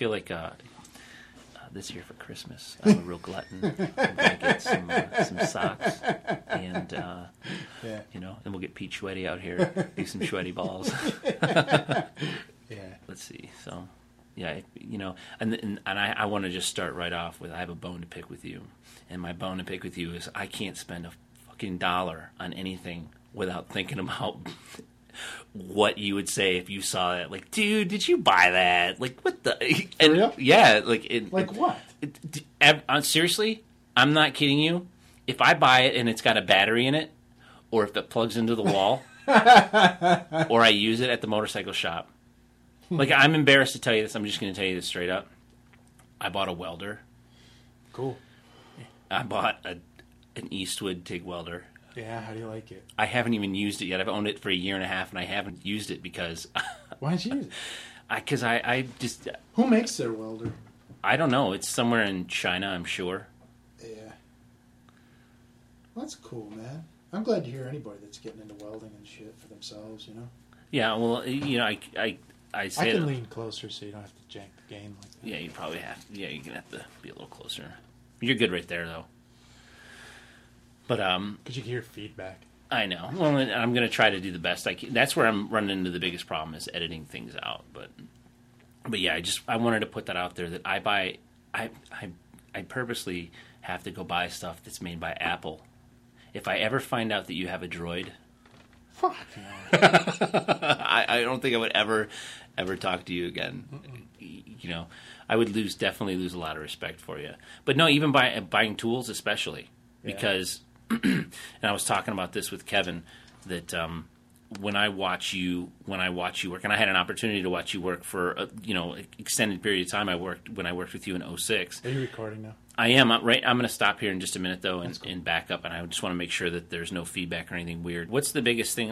feel like uh, uh, this year for Christmas, I'm a real glutton. I'm gonna get some uh, some socks, and uh, Yeah. you know, and we'll get Pete Schweddy out here, do some Schweddy balls. Yeah. Let's see. So, yeah, you know, and and, and I, I want to just start right off with I have a bone to pick with you, and my bone to pick with you is I can't spend a fucking dollar on anything without thinking about what you would say if you saw it. Like, dude, did you buy that? Like, what the? And real? yeah, like, it, Like what? it, ab- uh, seriously, I'm not kidding you. If I buy it and it's got a battery in it, or if it plugs into the wall, or I use it at the motorcycle shop, like I'm embarrassed to tell you this. I'm just going to tell you this straight up. I bought a welder. Cool. I bought a an Eastwood TIG welder. Yeah. How do you like it? I haven't even used it yet. I've owned it for a year and a half, and I haven't used it because Why don't you use it? I because I, I just Who makes their welder? I don't know. It's somewhere in China, I'm sure. Yeah. Well, that's cool, man. I'm glad to hear anybody that's getting into welding and shit for themselves. You know. Yeah, well, you know, I I I I can lean closer so you don't have to jank the game like that. Yeah, you probably have. Yeah, you're gonna have to be a little closer. You're good right there, though. But um, Because you can hear feedback. I know. Well, I'm gonna try to do the best I can. That's where I'm running into the biggest problem is editing things out. But, but yeah, I just I wanted to put that out there that I buy, I I I purposely have to go buy stuff that's made by Apple. If I ever find out that you have a Droid, Fuck. I, I don't think I would ever, ever talk to you again. Y- You know, I would lose definitely lose a lot of respect for you. But no, even by buying tools, especially because, and I was talking about this with Kevin that um, when I watch you when I watch you work, and I had an opportunity to watch you work for a, you know extended period of time. I worked when I worked with you in 06. Are you recording now? I am I'm right. I'm going to stop here in just a minute though, and, and back up. And I just want to make sure that there's no feedback or anything weird. What's the biggest thing?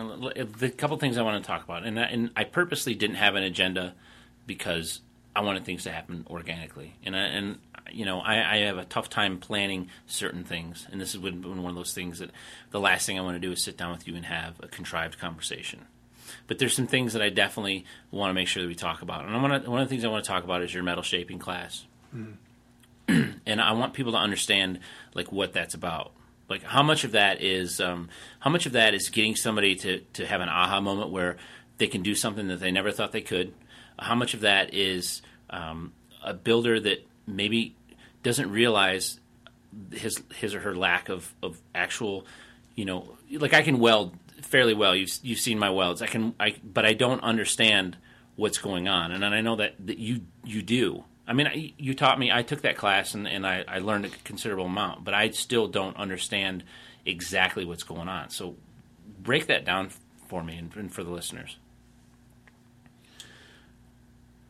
The couple things I want to talk about, and I, and I purposely didn't have an agenda because I wanted things to happen organically. And I, and you know, I, I have a tough time planning certain things, and this is one one of those things that the last thing I want to do is sit down with you and have a contrived conversation. But there's some things that I definitely want to make sure that we talk about. And I want to, one of the things I want to talk about is your metal shaping class and I want people to understand like what that's about. Like how much of that is um, how much of that is getting somebody to to have an aha moment where they can do something that they never thought they could. How much of that is um, a builder that maybe doesn't realize his his or her lack of of actual, you know, like I can weld fairly well. You've you've seen my welds. I can I but I don't understand what's going on, and I know that, that you you do. I mean, I, you taught me. I took that class, and, and I, I learned a considerable amount, but I still don't understand exactly what's going on. So, break that down for me and, and for the listeners.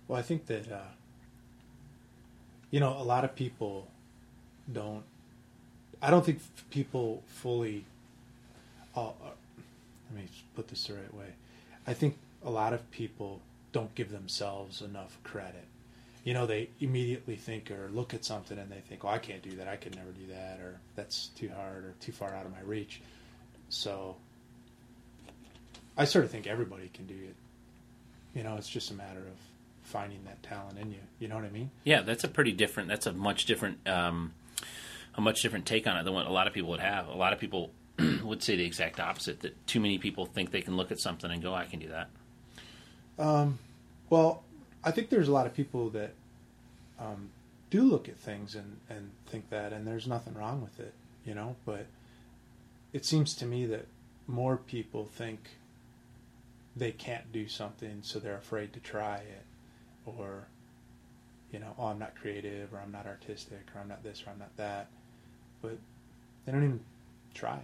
Well, I think that uh, you know a lot of people don't. I don't think people fully. Uh, uh, let me put this the right way. I think a lot of people don't give themselves enough credit. You know, they immediately think or look at something and they think, "Oh, I can't do that. I could never do that," or "That's too hard," or "Too far out of my reach." So, I sort of think everybody can do it. You know, it's just a matter of finding that talent in you. You know what I mean? Yeah, that's a pretty different. That's a much different, um, a much different take on it than what a lot of people would have. A lot of people would say the exact opposite. That too many people think they can look at something and go, "I can do that." Well, I think there's a lot of people that um, do look at things and, and think that, and there's nothing wrong with it, you know. But it seems to me that more people think they can't do something, so they're afraid to try it, or you know, oh, I'm not creative, or I'm not artistic, or I'm not this, or I'm not that. But they don't even try.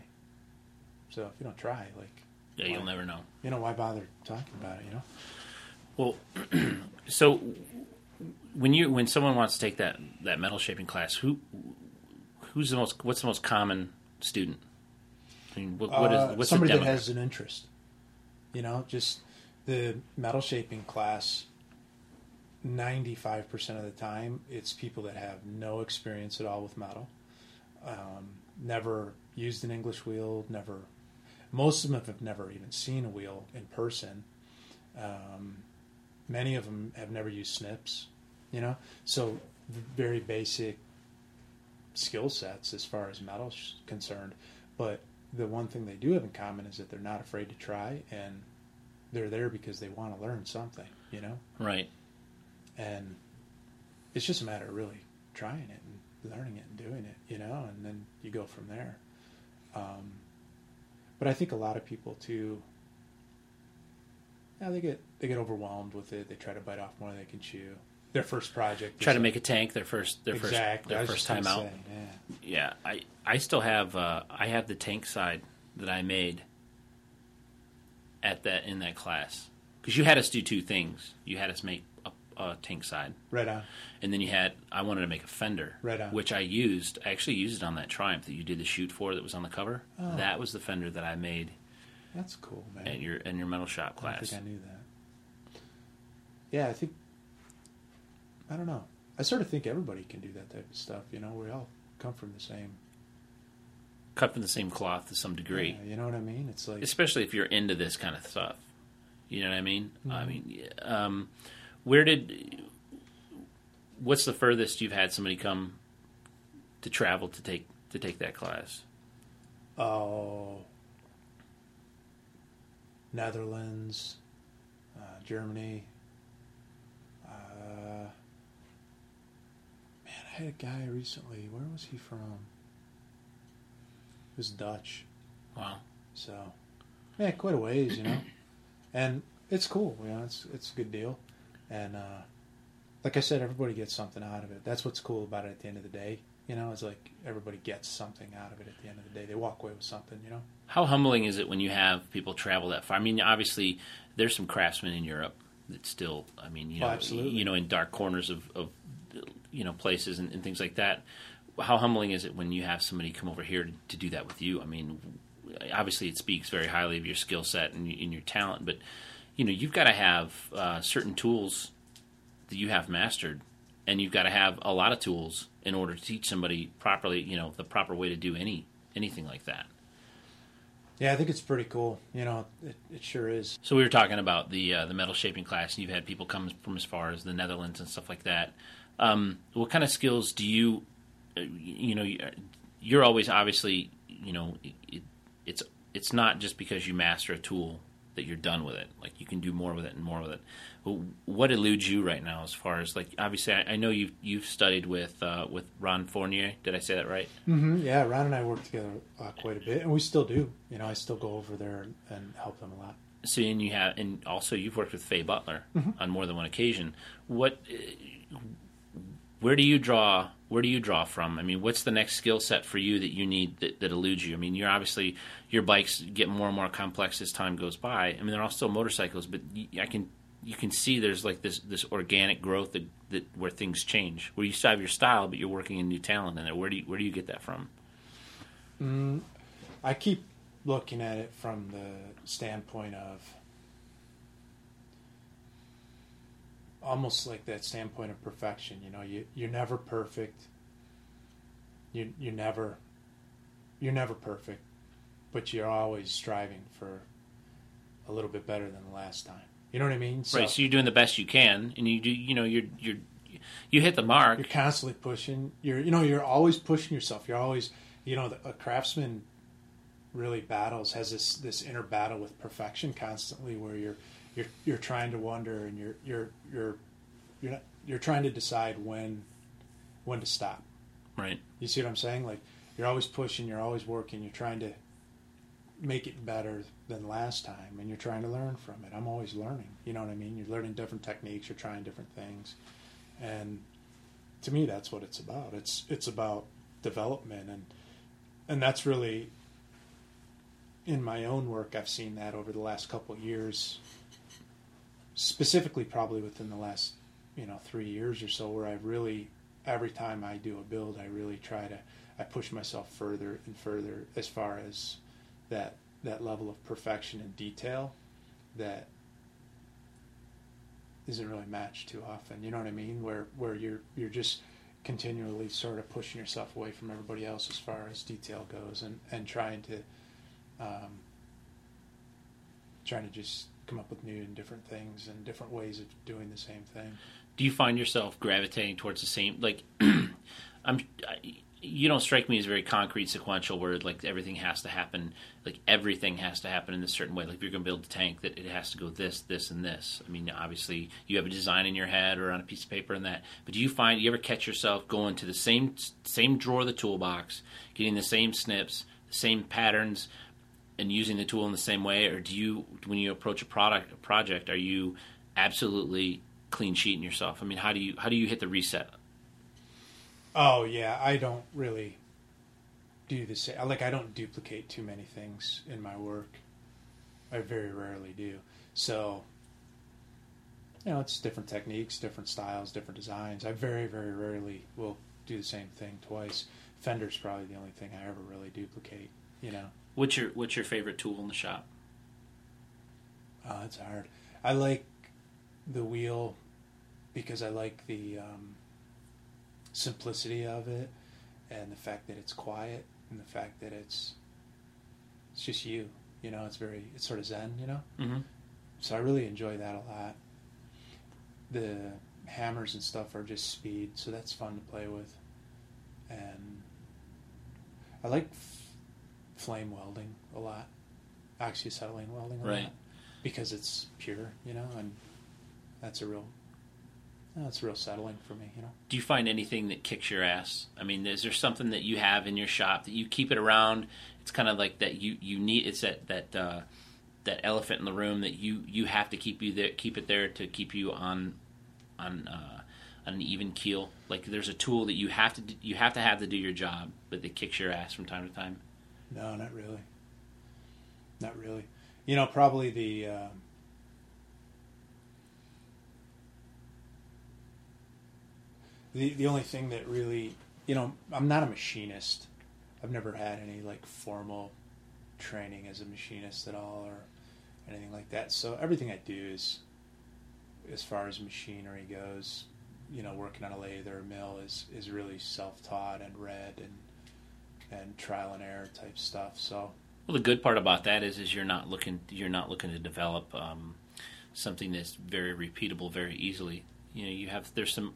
So if you don't try, like, Yeah, you'll never know. you know, why bother talking about it? You know. Well, so when you when someone wants to take that that metal shaping class, who who's the most what's the most common student? I mean, what, what Uh, what's somebody the that has an interest. You know, just the metal shaping class. Ninety-five percent of the time, it's people that have no experience at all with metal, um, never used an English wheel, never. most of them have never even seen a wheel in person. Um, many of them have never used snips, you know. So very basic skill sets as far as metal's concerned. But the one thing they do have in common is that they're not afraid to try and they're there because they want to learn something, you know. Right. And it's just a matter of really trying it and learning it and doing it, you know, and then you go from there. Um, but I think a lot of people too. Yeah, they get they get overwhelmed with it. They try to bite off more than they can chew. Their first project. Try to make a tank their first their exactly. First their first time out. say, yeah. Yeah, I I still have uh, I have the tank side that I made at that in that class because you had us do two things. You had us make tank side, Right on. and then you had I wanted to make a fender, Right on. which I used. I actually used it on that Triumph that you did the shoot for that was on the cover. Oh. That was the fender that I made That's cool, man. at your in your metal shop class. I think I knew that. Yeah, I think. I don't know. I sort of think everybody can do that type of stuff. You know, we all come from the same. Cut from the same cloth to some degree. Yeah, you know what I mean? It's like especially if you're into this kind of stuff. You know what I mean? I Mhm. mean, yeah, um, where did? What's the furthest you've had somebody come to travel to take to take that class? oh, Netherlands, uh, Germany. Uh, man, I had a guy recently. Where was he from? He was Dutch. Wow. So, yeah, quite a ways, you know, and it's cool. You know, it's it's a good deal, and uh, like I said, everybody gets something out of it. That's what's cool about it. At the end of the day, you know, it's like everybody gets something out of it. At the end of the day, they walk away with something. You know. How humbling is it when you have people travel that far? I mean, obviously, there's some craftsmen in Europe that still, I mean, you Oh, know, absolutely. you know, in dark corners of, of you know, places and, and things like that. How humbling is it when you have somebody come over here to, to do that with you? I mean, obviously, it speaks very highly of your skill set and, and your talent, but you know, you've got to have uh, certain tools that you have mastered, and you've got to have a lot of tools in order to teach somebody properly, you know, the proper way to do any anything like that. Yeah, I think it's pretty cool. You know, it, it sure is. So we were talking about the uh, the metal shaping class, and you've had people come from as far as the Netherlands and stuff like that. Um, what kind of skills do you, uh, you know, you're always obviously, you know, it, it's it's not just because you master a tool that you're done with it. Like you can do more with it and more with it. But what eludes you right now, as far as like obviously, I, I know you've you've studied with uh, with Ron Fournier. Did I say that right? Mm-hmm. Yeah, Ron and I work together uh, quite a bit, and we still do. You know, I still go over there and, help them a lot. So and you have, and also you've worked with Fay Butler Mm-hmm. on more than one occasion. What, uh, where do you draw? Where do you draw from? I mean, what's the next skill set for you that you need that, that eludes you? I mean, you're obviously your bikes get more and more complex as time goes by. I mean, they're all still motorcycles, but I can you can see there's like this this organic growth that, that where things change. Where you still have your style, but you're working in new talent in there. Where do you where do you get that from? Mm, I keep looking at it from the standpoint of almost like that standpoint of perfection. You know, you you're never perfect. You you never you're never perfect, but you're always striving for a little bit better than the last time. You know what I mean? right. So you're doing the best you can, and you do. You know, you're you're you hit the mark. you're constantly pushing. You're you know you're always pushing yourself. You're always you know the, a craftsman really battles has this this inner battle with perfection constantly where you're you're you're trying to wonder and you're you're you're you're not, you're trying to decide when when to stop. Right. You see what I'm saying? Like you're always pushing, you're always working, you're trying to make it better than last time and you're trying to learn from it. I'm always learning. You know what I mean? You're learning different techniques, you're trying different things. And to me that's what it's about. It's it's about development and and that's really in my own work I've seen that over the last couple of years specifically probably within the last you know three years or so where I've really every time I do a build I really try to I push myself further and further as far as that that level of perfection and detail that isn't really matched too often you know what I mean where where you're you're just continually sort of pushing yourself away from everybody else as far as detail goes and and trying to um, trying to just come up with new and different things and different ways of doing the same thing. Do you find yourself gravitating towards the same like? I'm. I, you don't strike me as very concrete, sequential, where like everything has to happen, like everything has to happen in a certain way. Like if you're going to build a tank, that it has to go this, this, and this. I mean, obviously you have a design in your head or on a piece of paper and that. But do you find you ever catch yourself going to the same same drawer of the toolbox, getting the same snips, the same patterns, and using the tool in the same way, or do you when you approach a product a project, are you absolutely clean sheeting yourself? I mean, how do you how do you hit the reset? Oh yeah, I don't really do the same. Like I don't duplicate too many things in my work. I very rarely do. So, you know, it's different techniques, different styles, different designs. I very, very rarely will do the same thing twice. Fender's probably the only thing I ever really duplicate. You know. What's your What's your favorite tool in the shop? Uh, oh, that's hard. I like the wheel because I like the um, simplicity of it and the fact that it's quiet and the fact that it's it's just you. You know, it's very it's sort of zen. You know. Mm-hmm. So I really enjoy that a lot. The hammers and stuff are just speed, so that's fun to play with. And I like f- flame welding a lot, oxyacetylene welding a Right. lot, because it's pure, you know, and that's a real, that's real settling for me, you know. Do you find anything that kicks your ass? I mean, is there something that you have in your shop that you keep it around? It's kind of like that you you need. It's that that uh, that elephant in the room that you you have to keep you there, keep it there to keep you on on uh, on an even keel. Like there's a tool that you have to do, you have to have to do your job, but that kicks your ass from time to time. No, not really. Not really. You know, probably the. Um, the the only thing that really, you know, I'm not a machinist. I've never had any like formal training as a machinist at all or anything like that. So everything I do is, as far as machinery goes, you know, working on a lathe or a mill is is really self taught and read and and trial and error type stuff. So Well, the good part about that is, is you're not looking you're not looking to develop um, something that's very repeatable very easily. You know, you have there's some.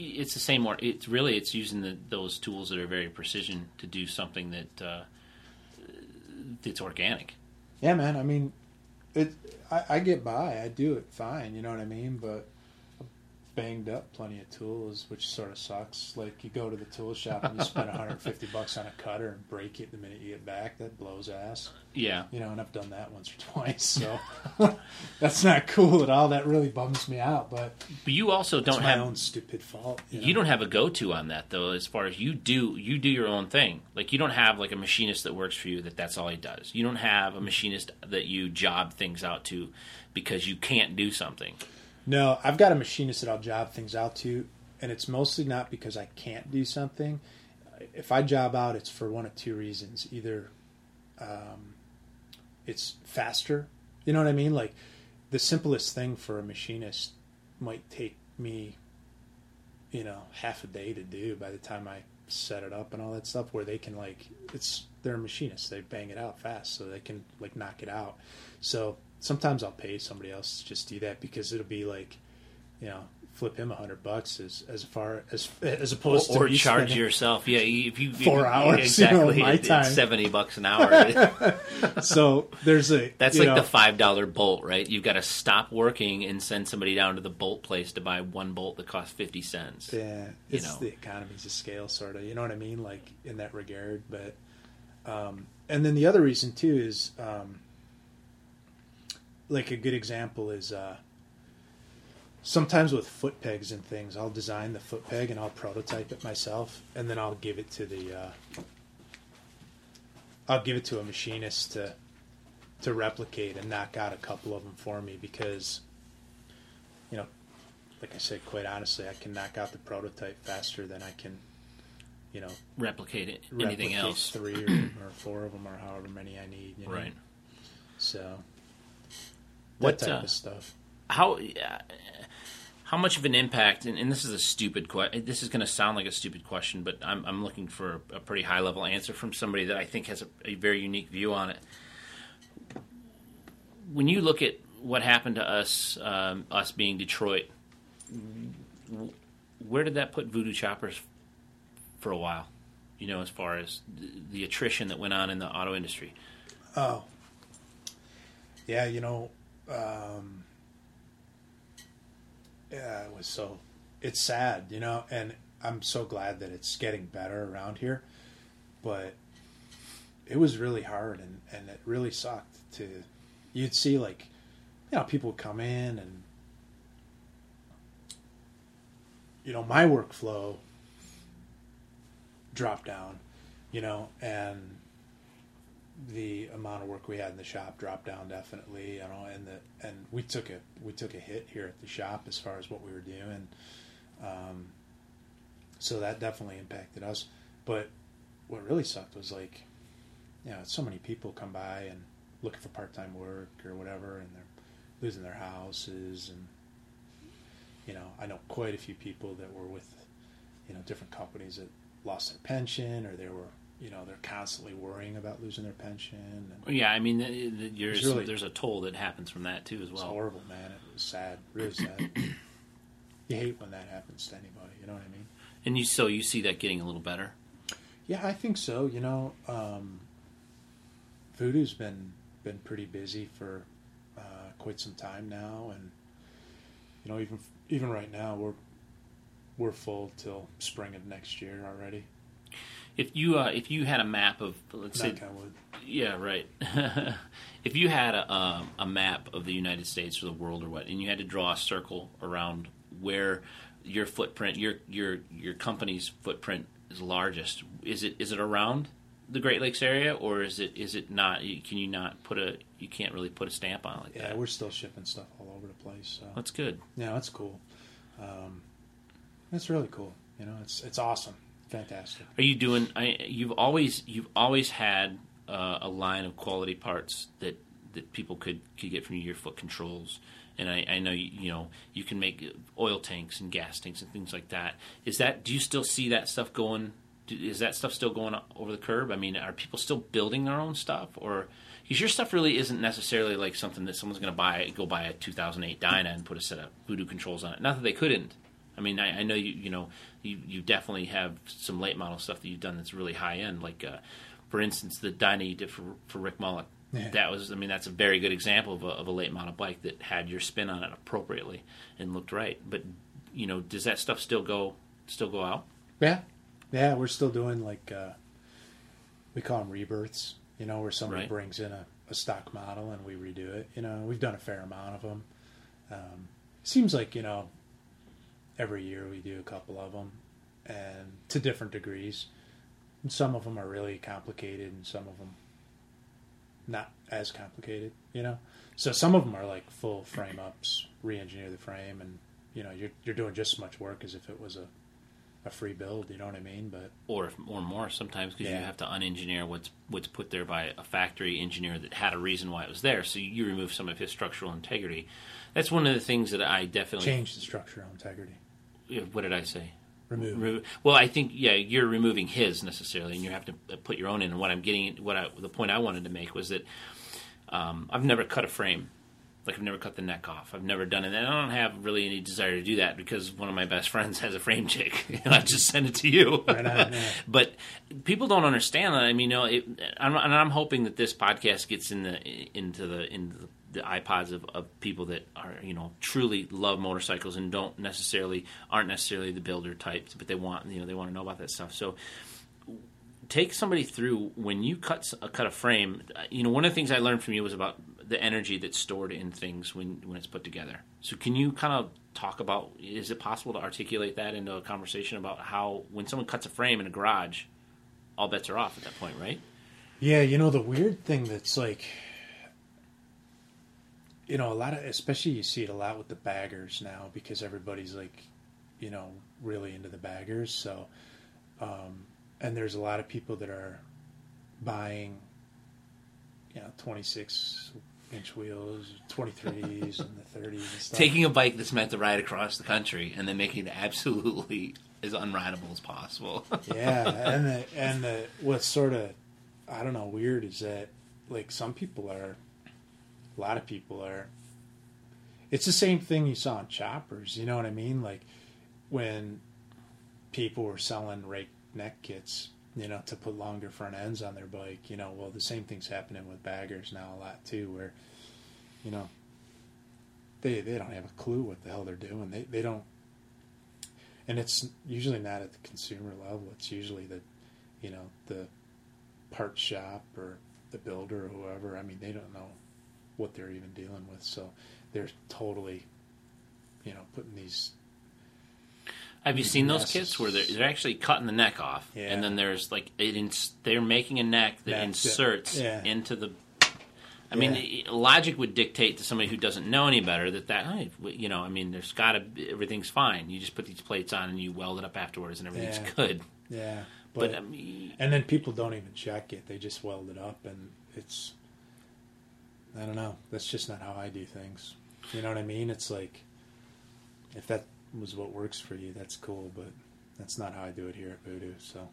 It's the same. It's really it's using the, those tools that are very precision to do something that uh, that's organic. yeah, man. I mean, it. I, I get by. I do it fine. You know what I mean? But banged up plenty of tools, which sort of sucks. Like you go to the tool shop and you spend 150 bucks on a cutter and break it the minute you get back. That blows ass. Yeah, You know, and I've done that once or twice. So that's not cool at all. That really bums me out. But but you also don't have own stupid fault. You, know? you don't have a go-to on that though as far as you do you do your own thing like you don't have like a machinist that works for you that that's all he does you don't have a machinist that you job things out to because you can't do something No, I've got a machinist that I'll job things out to, and it's mostly not because I can't do something. If I job out, it's for one of two reasons: either um, it's faster, you know what I mean. Like the simplest thing for a machinist might take me, you know, half a day to do by the time I set it up and all that stuff. Where they can like, it's they're a machinist; they bang it out fast, so they can like knock it out. So sometimes I'll pay somebody else to just do that because it'll be like, you know, flip him a hundred bucks as as far as as or, opposed to or charge yourself yeah if you Four you- hours, you know, exactly my it- time. 70 bucks an hour So there's a that's like know, the five dollar bolt right you've got to stop working and send somebody down to the bolt place to buy one bolt that costs 50 cents Yeah, you it's know. the economies of scale, sort of. You know what I mean? Like in that regard. But, um, and then the other reason too is, um, like a good example is, uh, sometimes with foot pegs and things, I'll design the foot peg and I'll prototype it myself, and then I'll give it to the, uh, I'll give it to a machinist to, to replicate and knock out a couple of them for me because, you know, like I said, quite honestly, I can knock out the prototype faster than I can, you know, replicate it anything else three or, or four of them or however many I need. You know? right So What, type uh, of stuff. how uh, how much of an impact and, and this is a stupid question this is going to sound like a stupid question but i'm, I'm looking for a, a pretty high level answer from somebody that i think has a, a very unique view on it when you look at what happened to us, um, us being Detroit, where did that put Voodoo Choppers for a while? You know, as far as the, the attrition that went on in the auto industry. Oh, yeah. You know, um, yeah, it was so. It's sad, you know, and I'm so glad that it's getting better around here, but it was really hard and and it really sucked to. You'd see like, you know, people come in and. You know, my workflow dropped down, you know, and the amount of work we had in the shop dropped down definitely, you know, and the and we took a we took a hit here at the shop as far as what we were doing, um, so that definitely impacted us. But what really sucked was like, you know, so many people come by and looking for part time work or whatever, and they're losing their houses, and you know, I know quite a few people that were with, you know, different companies that lost their pension or they were you know they're constantly worrying about losing their pension. And Yeah, I mean, the- the- there's really- there's a toll that happens from that too as it's well. horrible, man. It was sad, really sad. you hate when that happens to anybody. You know what I mean? And you so you see that getting a little better. Yeah, I think so. You know, um, Voodoo's been been pretty busy for uh, quite some time now, and you know, even even right now, we're we're full till spring of next year already. If you uh, if you had a map of let's say Knock. Yeah, right. if you had a, um, a map of the United States or the world or what, and you had to draw a circle around where your footprint, your your your company's footprint is largest, is it is it around the Great Lakes area, or is it is it not? Can you not put a you can't really put a stamp on it like Yeah, that? we're still shipping stuff all over the place. So. That's good. Yeah, that's cool. Um, that's really cool. You know, it's it's awesome, fantastic. Are you doing? I, you've always you've always had uh, a line of quality parts that that people could could get from you, your foot controls, and I, I know you, you know you can make oil tanks and gas tanks and things like that. Is that? Do you still see that stuff going? Is that stuff still going over the curb? I mean, are people still building their own stuff, or because your stuff really isn't necessarily like something that someone's going to buy, go buy a 2008 Dyna and put a set of Voodoo controls on it. Not that they couldn't. I mean, I, I know you you know you, you definitely have some late model stuff that you've done that's really high end. Like, uh, for instance, the Dyna you did for for Rick Mullock. Yeah. That was, I mean, that's a very good example of a, of a late model bike that had your spin on it appropriately and looked right. But you know, does that stuff still go still go out? Yeah, yeah, we're still doing like uh, we call them rebirths. You know, where somebody Right. brings in a, a stock model and we redo it. You know, we've done a fair amount of them. Um, seems like you know, every year we do a couple of them, and to different degrees. And some of them are really complicated, and some of them not as complicated. You know, so some of them are like full frame ups, re-engineer the frame, and you know, you're you're doing just as much work as if it was a a free build. You know what I mean? But or or more sometimes because Yeah. you have to unengineer what's what's put there by a factory engineer that had a reason why it was there. So you remove some of his structural integrity. That's one of the things that I definitely change the structural integrity. What did I say? Remove. Remo- well, I think yeah, you're removing his necessarily, and you have to put your own in. And what I'm getting, what I, the point I wanted to make was that um, I've never cut a frame. Like I've never cut the neck off. I've never done it, and I don't have really any desire to do that because one of my best friends has a frame jig, and I just send it to you. Right on, yeah. but people don't understand that. I mean, you know, it, I'm, and I'm hoping that this podcast gets in the into the into the, the iPods of, of people that are you know truly love motorcycles and don't necessarily aren't necessarily the builder types, but they want you know they want to know about that stuff. So take somebody through when you cut a cut a frame. uh, You know, one of the things I learned from you was about the energy that's stored in things when when it's put together. So can you kind of talk about? Is it possible to articulate that into a conversation about how when someone cuts a frame in a garage, all bets are off at that point, right? Yeah, you know the weird thing that's like, you know, a lot of especially you see it a lot with the baggers now because everybody's like, you know, really into the baggers. So, um, and there's a lot of people that are buying, you know, 26 inch wheels, 23s, and the 30s and stuff. Taking a bike that's meant to ride across the country and then making it absolutely as unrideable as possible. yeah, and the, and the, what's sort of I don't know weird is that like some people are a lot of people are. It's the same thing you saw in choppers. You know what I mean? Like when people were selling rake neck kits, you know, to put longer front ends on their bike. You know, well, the same thing's happening with baggers now a lot too, where you know they they don't have a clue what the hell they're doing. They they don't, and it's usually not at the consumer level. It's usually the, you know, the part shop or the builder or whoever. I mean, they don't know what they're even dealing with, so they're totally, you know, putting these. Have you seen those kits where they're, they're actually cutting the neck off, Yeah. and then there's like it ins- they're making a neck that That's it. inserts Yeah. into the. I mean, Yeah. i- logic would dictate to somebody who doesn't know any better that that you know, I mean, there's got to everything's fine. You just put these plates on and you weld it up afterwards, and everything's Yeah. good. Yeah, But, but, um, I mean, and then people don't even check it; they just weld it up, and it's. I don't know. That's just not how I do things. You know what I mean? It's like, if that was what works for you, that's cool, but that's not how I do it here at Voodoo. So,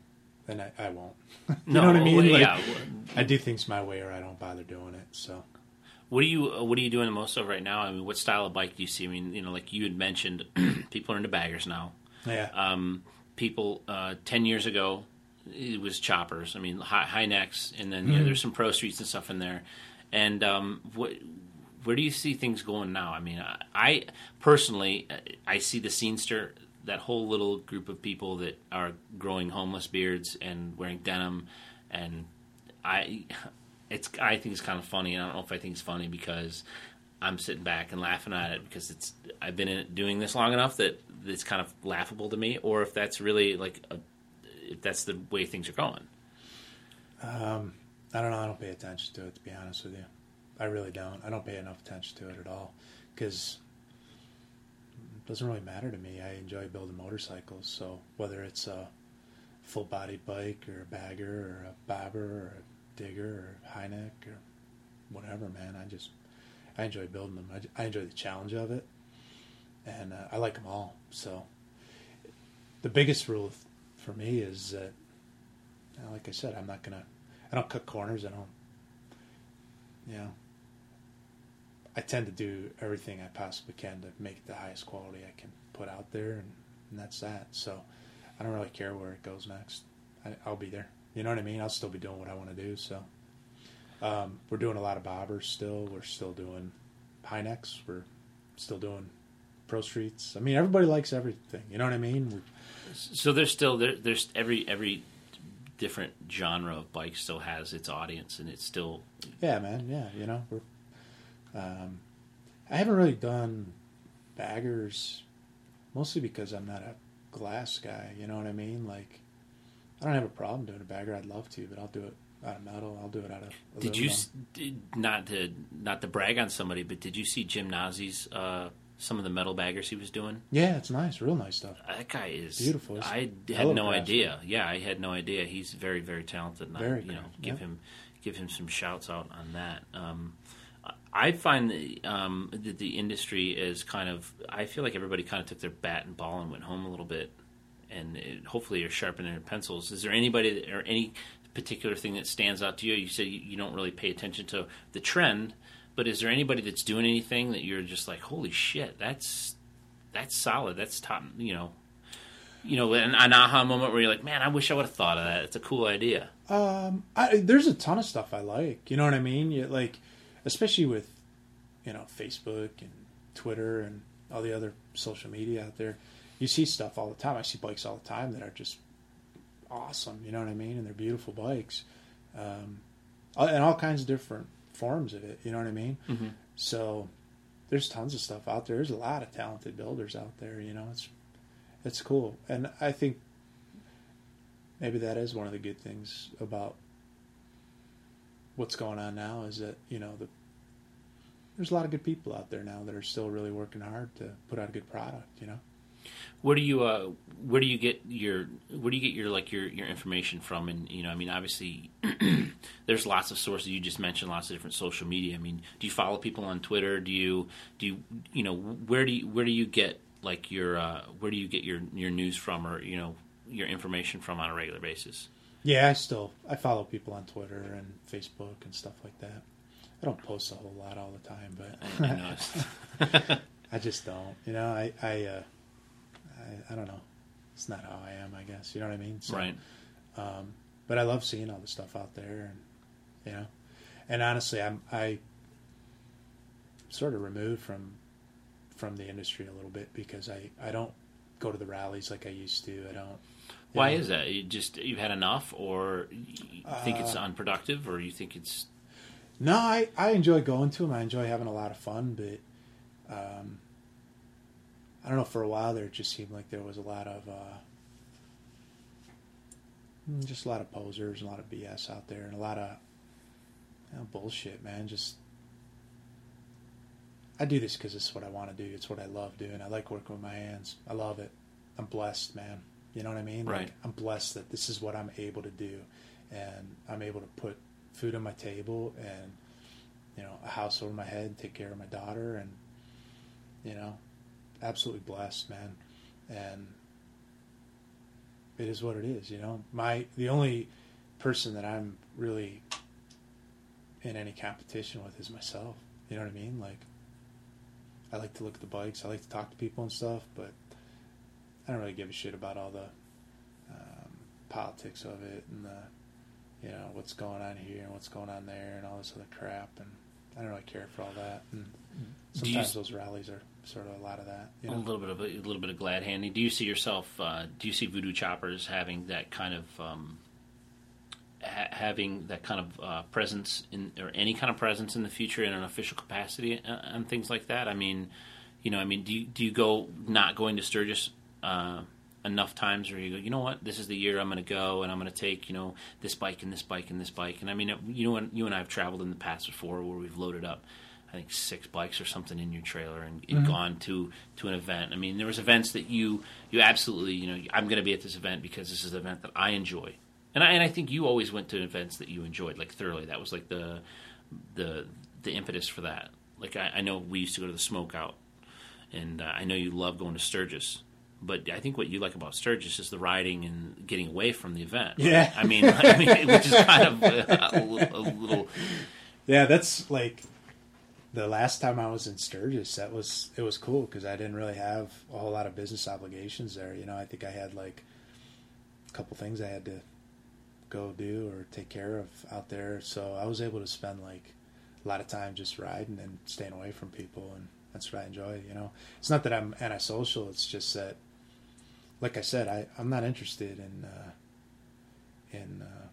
then I, I won't. you no, know what I mean? Like, yeah. I do things my way, or I don't bother doing it. So, What are you What are you doing the most of right now? I mean, what style of bike do you see? I mean, you know, like you had mentioned, people are into baggers now. yeah, um, people uh, 10 years ago it was choppers i mean high, high necks and then you know, there's some pro streets and stuff in there and um, what, where do you see things going now? I mean i, I personally uh, i see the scenester that whole little group of people that are growing homeless beards and wearing denim. And i it's i think it's kind of funny. And i don't know if i think it's funny because I'm sitting back and laughing at it because it's I've been in doing this long enough that it's kind of laughable to me, or if that's really like a, if that's the way things are going. I don't know. I don't pay attention to it, to be honest with you. I really don't. I don't pay enough attention to it at all because it doesn't really matter to me. I enjoy building motorcycles. So whether it's a full body bike or a bagger or a bobber or a digger or high neck or whatever, man, I just I enjoy building them. I, I enjoy the challenge of it, and uh, I like them all. So the biggest rule for me is that, like I said, I'm not gonna I don't cut corners. I don't, you I tend to do everything I possibly can to make it the highest quality I can put out there, and, and that's that. So I don't really care where it goes next. I, I'll be there. You know what I mean? I'll still be doing what I want to do. So um, we're doing a lot of bobbers still. We're still doing high necks. We're still doing pro streets. I mean, everybody likes everything. You know what I mean? We, So there's still there, there's every every different genre of bike still has its audience, and it's still Yeah, man. Yeah, you know, we're. Um, I haven't really done baggers, mostly because I'm not a glass guy. You know what I mean? Like, I don't have a problem doing a bagger. I'd love to, but I'll do it out of metal. I'll do it out of. Did you did, not to not to brag on somebody, but did you see Jim Nasi's uh, some of the metal baggers he was doing? Yeah, it's nice. Real nice stuff. That guy is Beautiful. I had no craftsman. idea. Yeah, I had no idea. He's very very talented. And I, Very you know, give yeah. him give him some shouts out on that. Um, I find that, um, that the industry is kind of. I feel like everybody kind of took their bat and ball and went home a little bit, and it, hopefully are sharpening their pencils. Is there anybody that, or any particular thing that stands out to you? You said you, you don't really pay attention to the trend, but is there anybody that's doing anything that you're just like, holy shit, that's that's solid. That's top. You know, you know, an, an aha moment where you're like, man, I wish I would have thought of that. It's a cool idea. Um, I, there's a ton of stuff I like. You know what I mean? You, like, especially with, you know, Facebook and Twitter and all the other social media out there. You see stuff all the time. I see bikes all the time that are just awesome. You know what I mean? And they're beautiful bikes, um, and all kinds of different forms of it. You know what I mean? Mm-hmm. So there's tons of stuff out there. There's a lot of talented builders out there. You know, it's it's cool, and I think maybe that is one of the good things about what's going on now is that you know the there's a lot of good people out there now that are still really working hard to put out a good product. You know. Where do you uh, where do you get your where do you get your like your, your information from? And you know, I mean, obviously, there's lots of sources. You just mentioned lots of different social media. I mean, do you follow people on Twitter? Do you do you you know where do you where do you get like your uh, where do you get your your news from or you know your information from on a regular basis? Yeah, I still I follow people on Twitter and Facebook and stuff like that. I don't post a whole lot all the time, I, I but. I just don't. You know, I I, uh, I I don't know. It's not how I am, I guess. You know what I mean? So, right. Um, but I love seeing all the stuff out there, and you know, and honestly, I'm I sort of removed from from the industry a little bit because I I don't go to the rallies like I used to. I don't. Why know. is that? You just you've had enough, or you think it's Uh, unproductive, or you think it's No, I, I enjoy going to them. I enjoy having a lot of fun, but um, I don't know. For a while there, it just seemed like there was a lot of uh, mm, just a lot of posers, a lot of BS out there, and a lot of you know, bullshit, man. Just I do this because it's what I want to do. It's what I love doing. I like working with my hands. I love it. I'm blessed, man. You know what I mean? Right. Like, I'm blessed that this is what I'm able to do, and I'm able to put food on my table and you know a house over my head, take care of my daughter, and you know, absolutely blessed, man. And it is what it is. You know, my the only person that I'm really in any competition with is myself. You know what I mean? Like, I like to look at the bikes. I like to talk to people and stuff, but I don't really give a shit about all the um, politics of it and the, you know, what's going on here and what's going on there and all this other crap. And I don't really care for all that. And Do you sometimes those rallies are sort of a lot of that. You a little bit of a, a little bit of glad handing? Do you see yourself? Uh, do you see Voodoo Choppers having that kind of um, ha- having that kind of uh, presence in or any kind of presence in the future in an official capacity uh, and things like that? I mean, you know, I mean, do you, do you go not going to Sturgis? Uh, enough times where you go, you know what, this is the year I'm going to go, and I'm going to take, you know, this bike and this bike and this bike, and I mean, you know, you and I have traveled in the past before, where we've loaded up, I think six bikes or something in your trailer and, and gone to to an event. I mean, there was events that you you absolutely, you know, I'm going to be at this event because this is an event that I enjoy, and I and I think you always went to events that you enjoyed like thoroughly. That was like the the the impetus for that. Like I, I know we used to go to the Smokeout, and uh, I know you love going to Sturgis. But I think what you like about Sturgis is the riding and getting away from the event. right? Yeah. I mean, I mean, which is kind of a, a, a little. Yeah, that's like the last time I was in Sturgis. That was it was cool because I didn't really have a whole lot of business obligations there. You know, I think I had like a couple things I had to go do or take care of out there. So I was able to spend like a lot of time just riding and staying away from people, and that's what I enjoy. You know, it's not that I'm antisocial. It's just that, like I said, I I'm not interested in uh, in. Uh,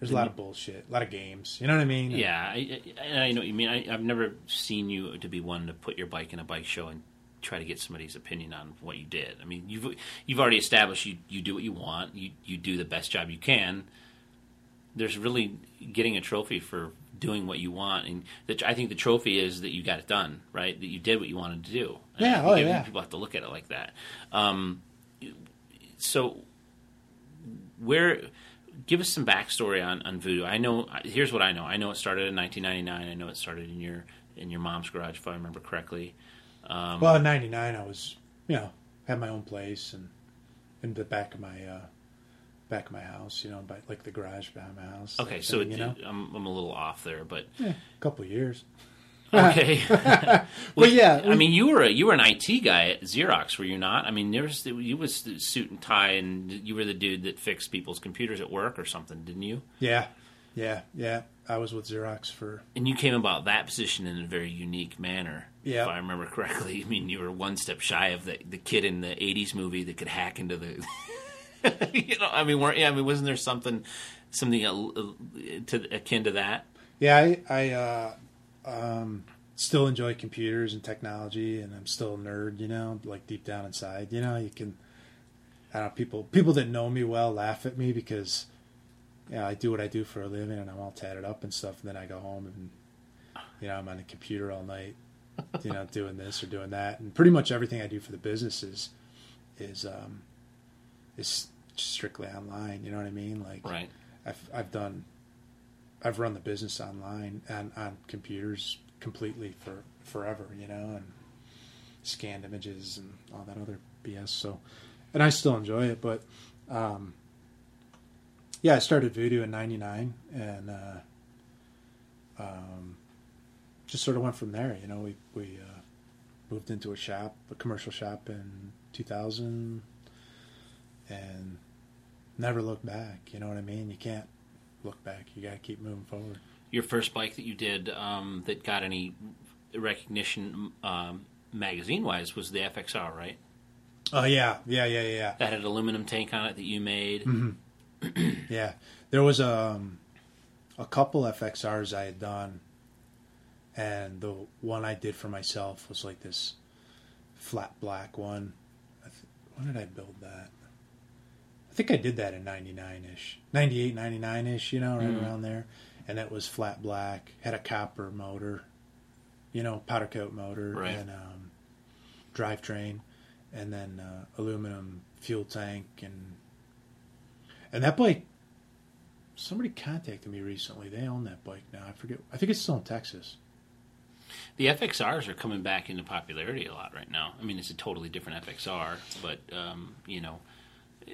there's a lot of bullshit, a lot of games. You know what I mean? Yeah, I, I, I know what you mean. I, I've never seen you to be one to put your bike in a bike show and try to get somebody's opinion on what you did. I mean, you've you've already established you you do what you want. You you do the best job you can. There's really getting a trophy for doing what you want, and the, I think the trophy is that you got it done, right? That you did what you wanted to do. And Yeah, oh, yeah. People have to look at it like that. Um, so where give us some backstory on, on voodoo i know here's what i know i know it started in 1999 i know it started in your in your mom's garage if i remember correctly um, Well, in '99, I was, you know, had my own place and in the back of my uh, back of my house, you know, by like the garage behind my house. okay so thing, it, you know, I'm, I'm a little off there but yeah, a couple of years. Okay Well, yeah, i mean you were a, you were an it guy at xerox were you not i mean there was you was suit and tie and you were the dude that fixed people's computers at work or something didn't you Yeah, yeah, yeah. I was with Xerox for and you came about that position in a very unique manner. Yeah. If I remember correctly. I mean, you were one step shy of the the kid in the '80s movie that could hack into the. you know, I mean, weren't yeah, I mean, wasn't there something, something uh, to akin to that? yeah. I, I uh, um, still enjoy computers and technology, and I'm still a nerd. You know, like deep down inside. You know, you can. I don't know. People people that know me well laugh at me because yeah, I do what I do for a living, and I'm all tatted up and stuff. And then I go home and you know I'm on the computer all night, you know, doing this or doing that, and pretty much everything I do for the business is is um, is strictly online. You know what I mean? Like Right. I've I've done I've run the business online and on computers completely for forever, you know, and scanned images and all that other BS. So, and I still enjoy it, but um, yeah, I started Voodoo in '99, and uh, um, just sort of went from there. You know, we we uh, moved into a shop, a commercial shop in 2000, and never looked back. You know what I mean? You can't look back. You got to keep moving forward. Your first bike that you did um, that got any recognition um, magazine wise was the FXR, right? Oh yeah, yeah, yeah, yeah. That had an aluminum tank on it that you made. Yeah, there was um, a couple FXRs I had done, and the one I did for myself was like this flat black one. I th- when did I build that? I think I did that in 99 ish, 98, 99 ish, you know, right Mhm. around there. And it was flat black, had a copper motor, you know, powder coat motor, Right. and um, drivetrain, and then uh, aluminum fuel tank, and and that bike. Somebody contacted me recently. They own that bike now. I forget. I think it's still in Texas. The FXRs are coming back into popularity a lot right now. I mean, it's a totally different FXR, but um, you know, uh,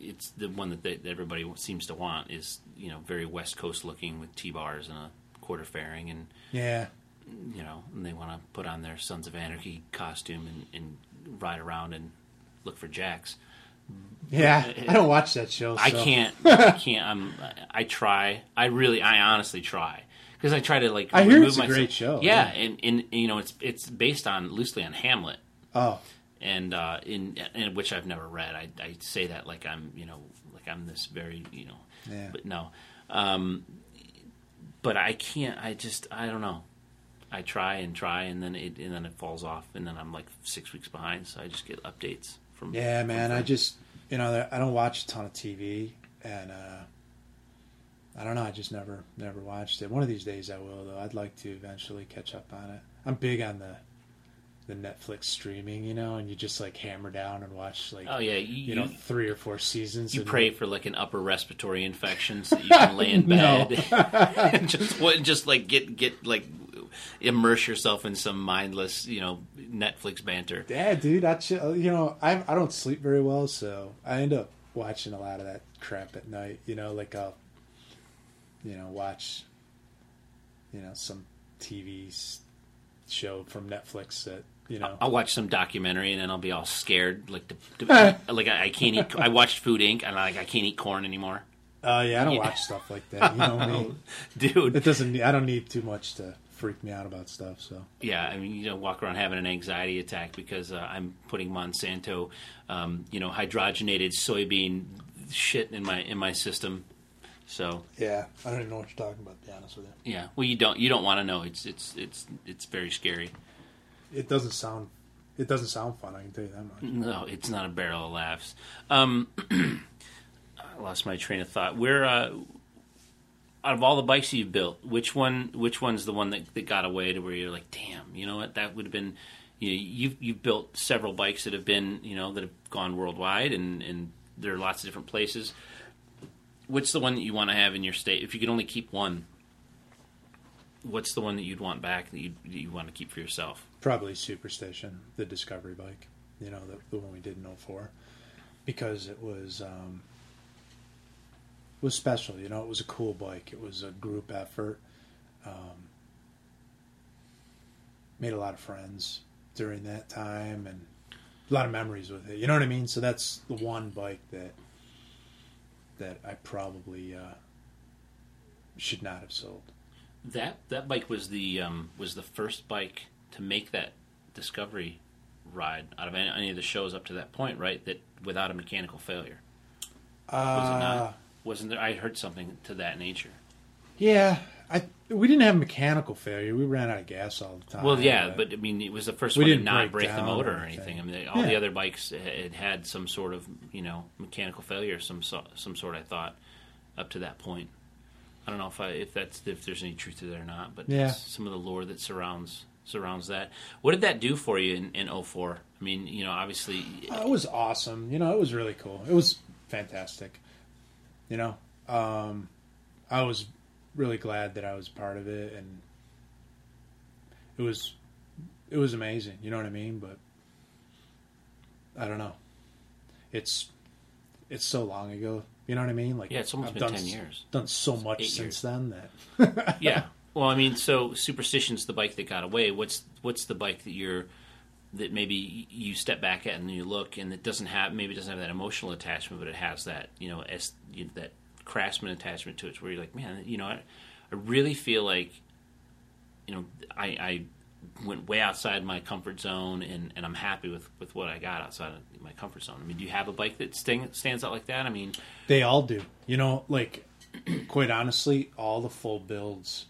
it's the one that, they, that everybody seems to want. Is you know very West Coast looking with T bars and a quarter fairing, and Yeah, you know, and they want to put on their Sons of Anarchy costume and, and ride around and look for jacks. yeah. Uh, I don't watch that show. I can't. I can't. I'm. I try. I really. I honestly try because I try to like. I hear remove it's a great show, Yeah, yeah. and and you know it's it's based on loosely on Hamlet, Oh, and uh, in, in which I've never read. I I say that like I'm you know like I'm this very you know, Yeah. but no, um, but I can't. I just I don't know. I try and try, and then it and then it falls off, and then I'm like six weeks behind. So I just get updates from. yeah, from man. I just you know I don't watch a ton of TV, and uh, I don't know. I just never never watched it. One of these days I will though. I'd like to eventually catch up on it. I'm big on the the Netflix streaming, you know, and you just like hammer down and watch like Oh yeah, you, you know three or four seasons. You pray for like an upper respiratory infection so that you can lay in bed and just what, just like get get like immerse yourself in some mindless you know Netflix banter. Yeah, dude. I you know I I don't sleep very well, so I end up watching a lot of that crap at night. You know, like I'll you know watch you know some TV show from Netflix that you know. I'll watch some documentary and then I'll be all scared like the, the- like I, I can't eat. I watched Food Inc. and like I can't eat corn anymore, Oh yeah, I don't Yeah. watch stuff like that. You know me. dude. It doesn't. need- I don't need too much to freak me out about stuff. So Yeah, I mean, you know, walk around having an anxiety attack because uh, I'm putting Monsanto, um, you know, hydrogenated soybean shit in my in my system. So yeah, I don't even know what you're talking about. To be honest with you, Yeah, well, you don't you don't want to know. It's it's it's it's very scary. It doesn't sound. It doesn't sound fun. I can tell you that much. No, it's not a barrel of laughs. Um, I lost my train of thought. Where uh, out of all the bikes you've built, which one which one's the one that, that got away to where you're like, damn, you know what? That would have been. You know, you've you've built several bikes that have been you know that have gone worldwide and and there are lots of different places. What's the one that you want to have in your state? If you could only keep one, what's the one that you'd want back that you that you want to keep for yourself? Probably Superstition, the Discovery bike. You know, the, the one we did in 04. Because it was um, was special. You know, it was a cool bike. It was a group effort. Um, made a lot of friends during that time and a lot of memories with it. You know what I mean? So that's the one bike that that I probably uh, should not have sold. That that bike was the um, was the first bike to make that discovery ride out of any, any of the shows up to that point, right? That without a mechanical failure, was it Uh, not? Wasn't there? I heard something to that nature. Yeah, I we didn't have mechanical failure. We ran out of gas all the time. Well, yeah, but I mean, it was the first We one to didn't not break break the motor or anything. anything. I mean, all the other bikes had had some sort of you know mechanical failure, some some sort. I thought up to that point. I don't know if I if that's if there's any truth to that or not, but Yeah. some of the lore that surrounds surrounds that. What did that do for you in, in 04? I mean, you know, obviously, it was awesome. You know, it was really cool. It was fantastic. You know, um, I was really glad that I was part of it, and it was it was amazing. You know what I mean? But I don't know. It's it's so long ago. You know what I mean? Like Yeah, it's almost I've been done 10 s- years. Done so much since years. then that yeah, Well, I mean, so Superstition's the bike that got away. What's what's the bike that you're that maybe you step back at and you look and it doesn't have maybe it doesn't have that emotional attachment, but it has that you know as you know, that craftsman attachment to it, where you're like, man, you know, I, I really feel like you know I, I went way outside my comfort zone and, and I'm happy with, with what I got outside of my comfort zone. I mean, do you have a bike that sting, stands out like that? I mean, They all do. You know, like quite honestly, all the full builds,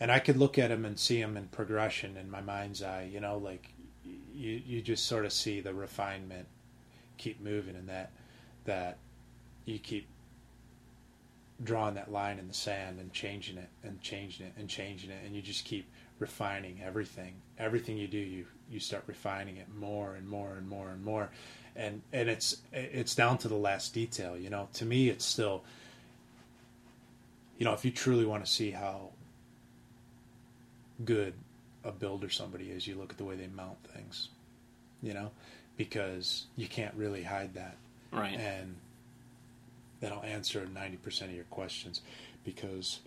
and I could look at him and see him in progression in my mind's eye. You know, like you you just sort of see the refinement keep moving, and that that you keep drawing that line in the sand and changing it and changing it and changing it, and you just keep refining everything. Everything you do, you you start refining it more and more and more and more, and and it's it's down to the last detail. You know, to me, it's still. You know, if you truly want to see how good a builder somebody is, you look at the way they mount things. You know, because you can't really hide that right? and that'll answer 90% of your questions because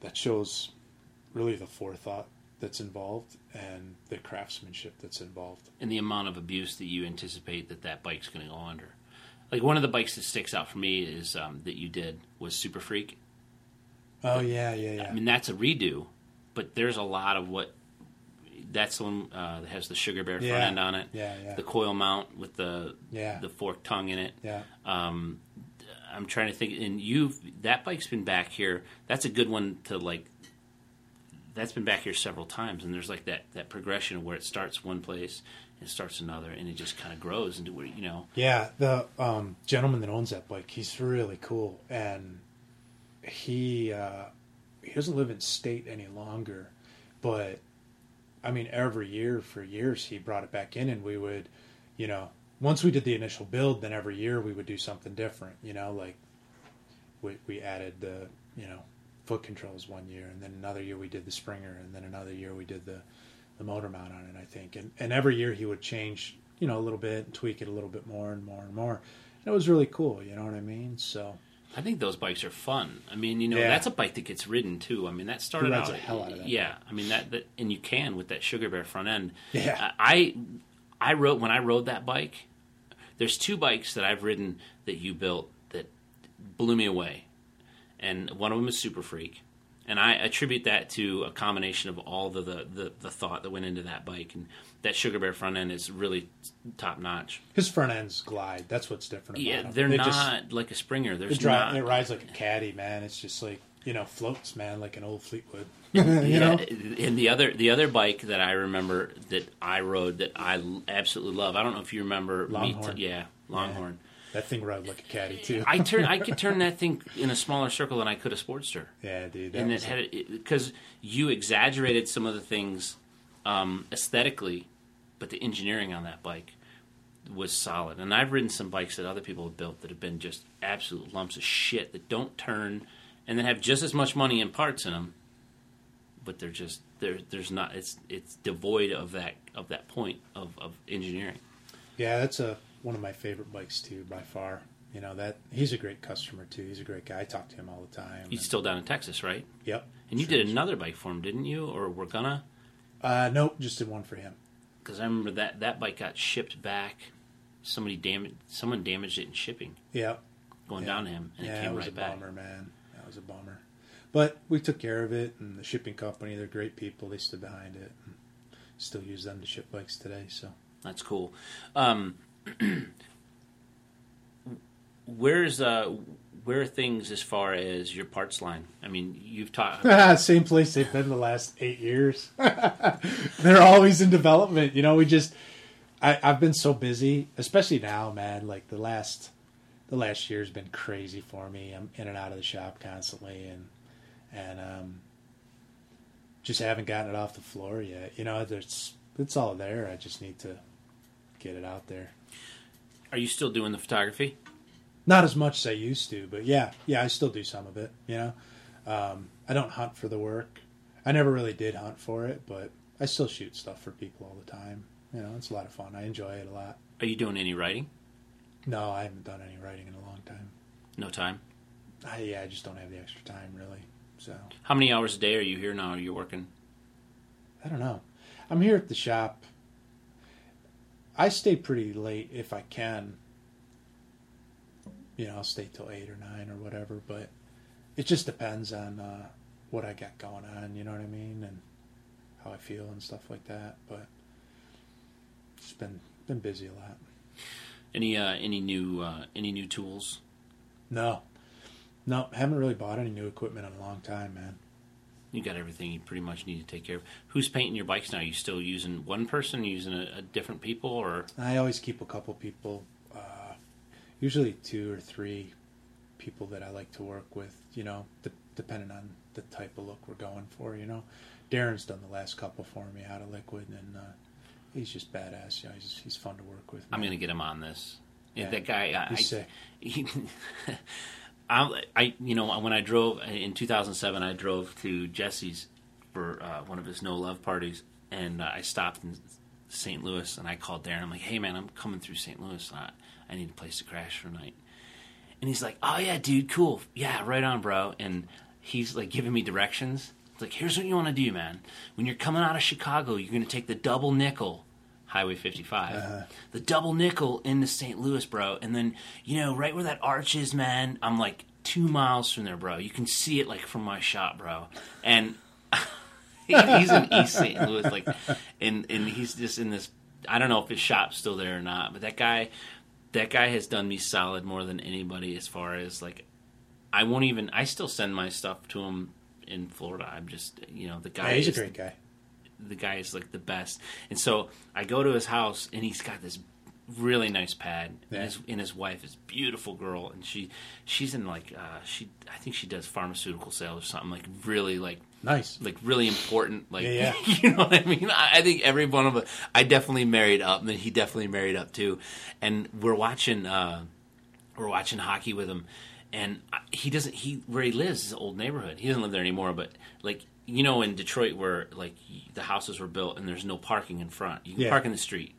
that shows really the forethought that's involved and the craftsmanship that's involved. and the amount of abuse that you anticipate that that bike's going to go under. Like one of the bikes that sticks out for me is um, that you did was Super Freak. Oh yeah, yeah, yeah. I mean, that's a redo, but there's a lot of what. That's the one uh, that has the sugar bear front Yeah. end on it. Yeah, yeah. The coil mount with the Yeah. the forked tongue in it. yeah. Um, I'm trying to think, and you've that bike's been back here. That's a good one to like. That's been back here several times, and there's like that that progression where it starts one place, and starts another, and it just kind of grows into where you know. Yeah, the um, gentleman that owns that bike, he's really cool, and he uh, he doesn't live in state any longer, but I mean, every year for years he brought it back in, and we would, you know, once we did the initial build, then every year we would do something different. You know, like we we added the you know foot controls one year, and then another year we did the Springer, and then another year we did the the motor mount on it. I think, and and every year he would change you know a little bit and tweak it a little bit more and more and more. And it was really cool. You know what I mean? So I think those bikes are fun. I mean, you know, Yeah. that's a bike that gets ridden too. I mean, that started out. the hell out of that yeah, I mean that, that, and you can with that Sugar Bear front end. Yeah. I I rode when I rode that bike. There's two bikes that I've ridden that you built that blew me away, and one of them is Super Freak, and I attribute that to a combination of all the the, the, the thought that went into that bike, and that Sugar Bear front end is really top notch. his front ends glide. That's what's different. About Yeah, them. they're They not just- like a Springer. There's it, dri- not. it rides like a caddy, man. It's just like you know floats, man, like an old Fleetwood. you yeah, know? and the other the other bike that I remember that I rode that I absolutely love. I don't know if you remember. me Longhorn. t- yeah, Longhorn. That thing rode like a caddy too. I turn I could turn that thing in a smaller circle than I could a Sportster, yeah, dude. And it had because you exaggerated some of the things um, aesthetically, but the engineering on that bike was solid. And I've ridden some bikes that other people have built that have been just absolute lumps of shit that don't turn, and then have just as much money in parts in them, but they're just there. There's not. It's it's devoid of that of that point of, of engineering. yeah, that's a one of my favorite bikes too, by far. You know that he's a great customer too. He's a great guy. I talk to him all the time. He's and- still down in Texas, right? yep. And you Sure did another bike for him, didn't you? Or we're gonna. Uh, nope, just did one for him. Because I remember that that bike got shipped back. Somebody damaged. Someone damaged it in shipping Yeah, going Yeah. down to him, and yeah, it came was right a back. bummer, man. That was a bummer. But we took care of it, and the shipping company, they're great people. They stood behind it. And still use them to ship bikes today. So That's cool. Um, where's uh, where are things as far as your parts line? I mean, you've talked. same place they've been the last eight years. they're always in development. You know, we just I, I've been so busy, especially now, man. Like the last the last year's been crazy for me. I'm in and out of the shop constantly, and and um, just haven't gotten it off the floor yet. You know, there's it's all there. I just need to get it out there. Are you still doing the photography? Not as much as I used to, but yeah, yeah, I still do some of it. You know, um, I don't hunt for the work. I never really did hunt for it, but I still shoot stuff for people all the time. You know, it's a lot of fun. I enjoy it a lot. Are you doing any writing? No, I haven't done any writing in a long time. No time. I, yeah, I just don't have the extra time, really. So How many hours a day are you here now? Are you working? I don't know. I'm here at the shop. I stay pretty late if I can. You know, I'll stay till eight or nine or whatever, but it just depends on uh, what I got going on. You know what I mean, and how I feel and stuff like that. But it's been been busy a lot. Any uh, any new uh, any new tools? No, no, haven't really bought any new equipment in a long time, man. You got everything you pretty much need to take care of. Who's painting your bikes now? you still using one person, using a, a different people, or I always keep a couple people, usually two or three people that I like to work with. You know, de- depending on the type of look we're going for. You know, Darren's done the last couple for me out of liquid, and uh, he's just badass. You know, he's he's fun to work with. I'm going to get him on this. Yeah, that guy. I, sick. He, I, I, you know, when I drove in 2007, I drove to Jesse's for uh, one of his no love parties, and uh, I stopped in St. Louis, and I called Darren. I'm like, "Hey, man, I'm coming through St. Louis. I, I need a place to crash for a night." And he's like, "Oh yeah, dude, cool. Yeah, right on, bro." And he's like giving me directions. It's like, "Here's what you want to do, man. When you're coming out of Chicago, you're going to take the double nickel." Highway 55. Uh-huh. The double nickel into St. Louis, bro. And then, you know, right where that arch is, man, I'm like two miles from there, bro. You can see it like from my shop, bro. And he's in East St. Louis, like, and, and he's just in this. I don't know if his shop's still there or not, but that guy, that guy has done me solid more than anybody as far as like, I won't even. I still send my stuff to him in Florida. I'm just, you know, the guy. Yeah, he's a great guy. the guy is like the best. And so I go to his house and he's got this really nice pad. Yeah. And, his, and his wife is beautiful girl and she she's in like uh, she I think she does pharmaceutical sales or something like really like Nice. like really important like Yeah, you know what I mean I, I think every one of us I definitely married up and he definitely married up too and we're watching uh we're watching hockey with him and he doesn't he where he lives is an old neighborhood he doesn't live there anymore but like you know in detroit where like the houses were built and there's no parking in front you can Yeah. park in the street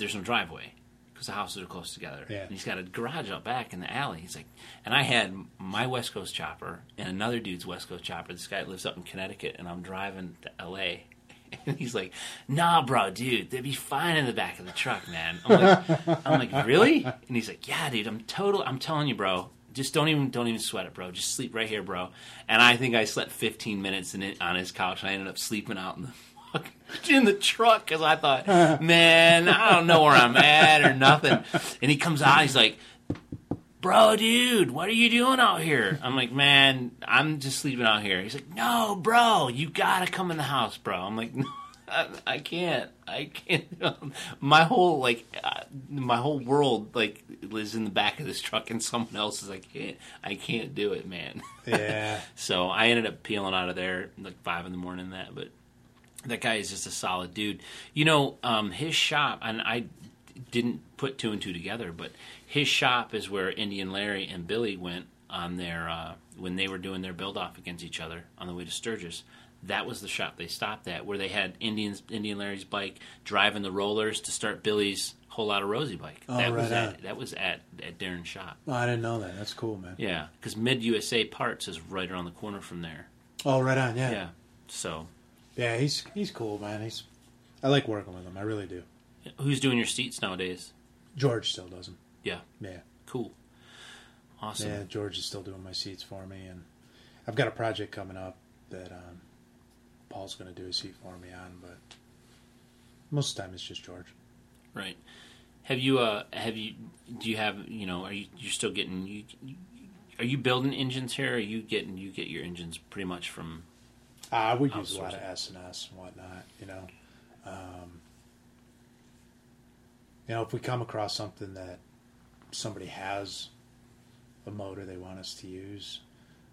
there's no driveway because the houses are close together Yeah. and he's got a garage out back in the alley he's like and i had my west coast chopper and another dude's west coast chopper this guy lives up in connecticut and i'm driving to la and he's like, "Nah, bro, dude, they'd be fine in the back of the truck, man." I'm like, "I'm like, really?" And he's like, "Yeah, dude, I'm total. I'm telling you, bro. Just don't even don't even sweat it, bro. Just sleep right here, bro." And I think I slept 15 minutes in it on his couch. And I ended up sleeping out in the fucking in the truck because I thought, man, I don't know where I'm at or nothing. And he comes out, he's like, bro, dude, what are you doing out here? I'm like, man, I'm just sleeping out here. He's like, no, bro, you gotta come in the house, bro. I'm like, no, I, I can't, I can't. my whole like, uh, my whole world like lives in the back of this truck, and someone else is like, I can't, I can't do it, man. Yeah. So I ended up peeling out of there like five in the morning. That, but that guy is just a solid dude. You know, um, his shop, and I didn't put two and two together, but his shop is where Indian Larry and Billy went on their uh, when they were doing their build off against each other on the way to Sturgis. That was the shop they stopped at, where they had Indians Indian Larry's bike driving the rollers to start Billy's whole lot of Rosie bike. Oh, that was right at on. that was at at Darren's shop. Oh, I didn't know that. That's cool, man. Yeah, because Mid USA Parts is right around the corner from there. Oh, right on. Yeah. Yeah. So, Yeah, he's he's cool, man. He's I like working with him. I really do. who's doing your seats nowadays? George still does them. Yeah. Yeah. Cool. Awesome. Yeah, George is still doing my seats for me, and I've got a project coming up that um, Paul's going to do a seat for me on, but most of the time it's just George. Right. Have you? Uh. Have you? Do you have? You know? Are you? You're still getting? You, you- are you building engines here? Or are you getting? You get your engines pretty much from. Uh, we use a lot of Outsourcing. S and S and whatnot, you know. Um, you know, if we come across something that somebody has a motor they want us to use,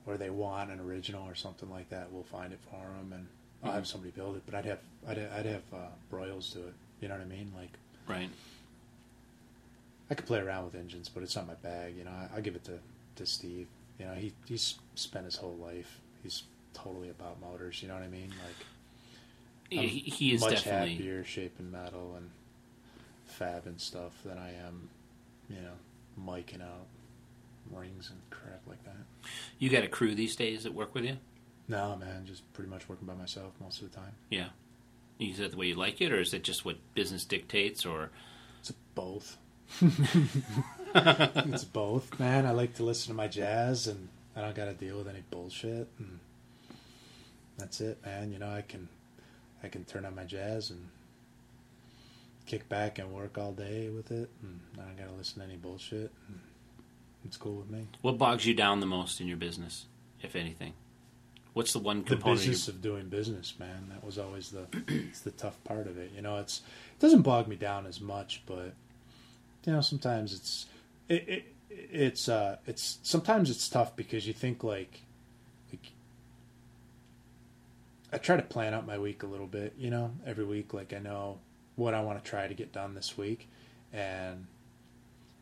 or they want an original or something like that, we'll find it for them, and I'll have somebody build it. But I'd have I'd, I'd have uh, broils do it. You know what I mean? Like Right. I could play around with engines, but it's not my bag. You know, I, I give it to, to Steve. You know, he he's spent his whole life. He's totally about motors. You know what I mean? Like I'm he, he is much definitely. happier shaping metal and fab and stuff than I am, you know, miking out rings and crap like that. You got a crew these days that work with you? No, man, just pretty much working by myself most of the time. Yeah. Is that the way you like it, or is it just what business dictates, or It's both. it's both, man. I like to listen to my jazz, and I don't got to deal with any bullshit. And that's it, man. You know, I can, I can turn on my jazz and kick back and work all day with it, and I don't got to listen to any bullshit. It's cool with me. what bogs you down the most in your business, if anything? What's the one the component? you- business of doing business, man. That was always the it's the tough part of it. You know, it's it doesn't bog me down as much, but you know, sometimes it's it, it it's uh it's sometimes it's tough because you think like I try to plan out my week a little bit, you know, every week like I know what I want to try to get done this week and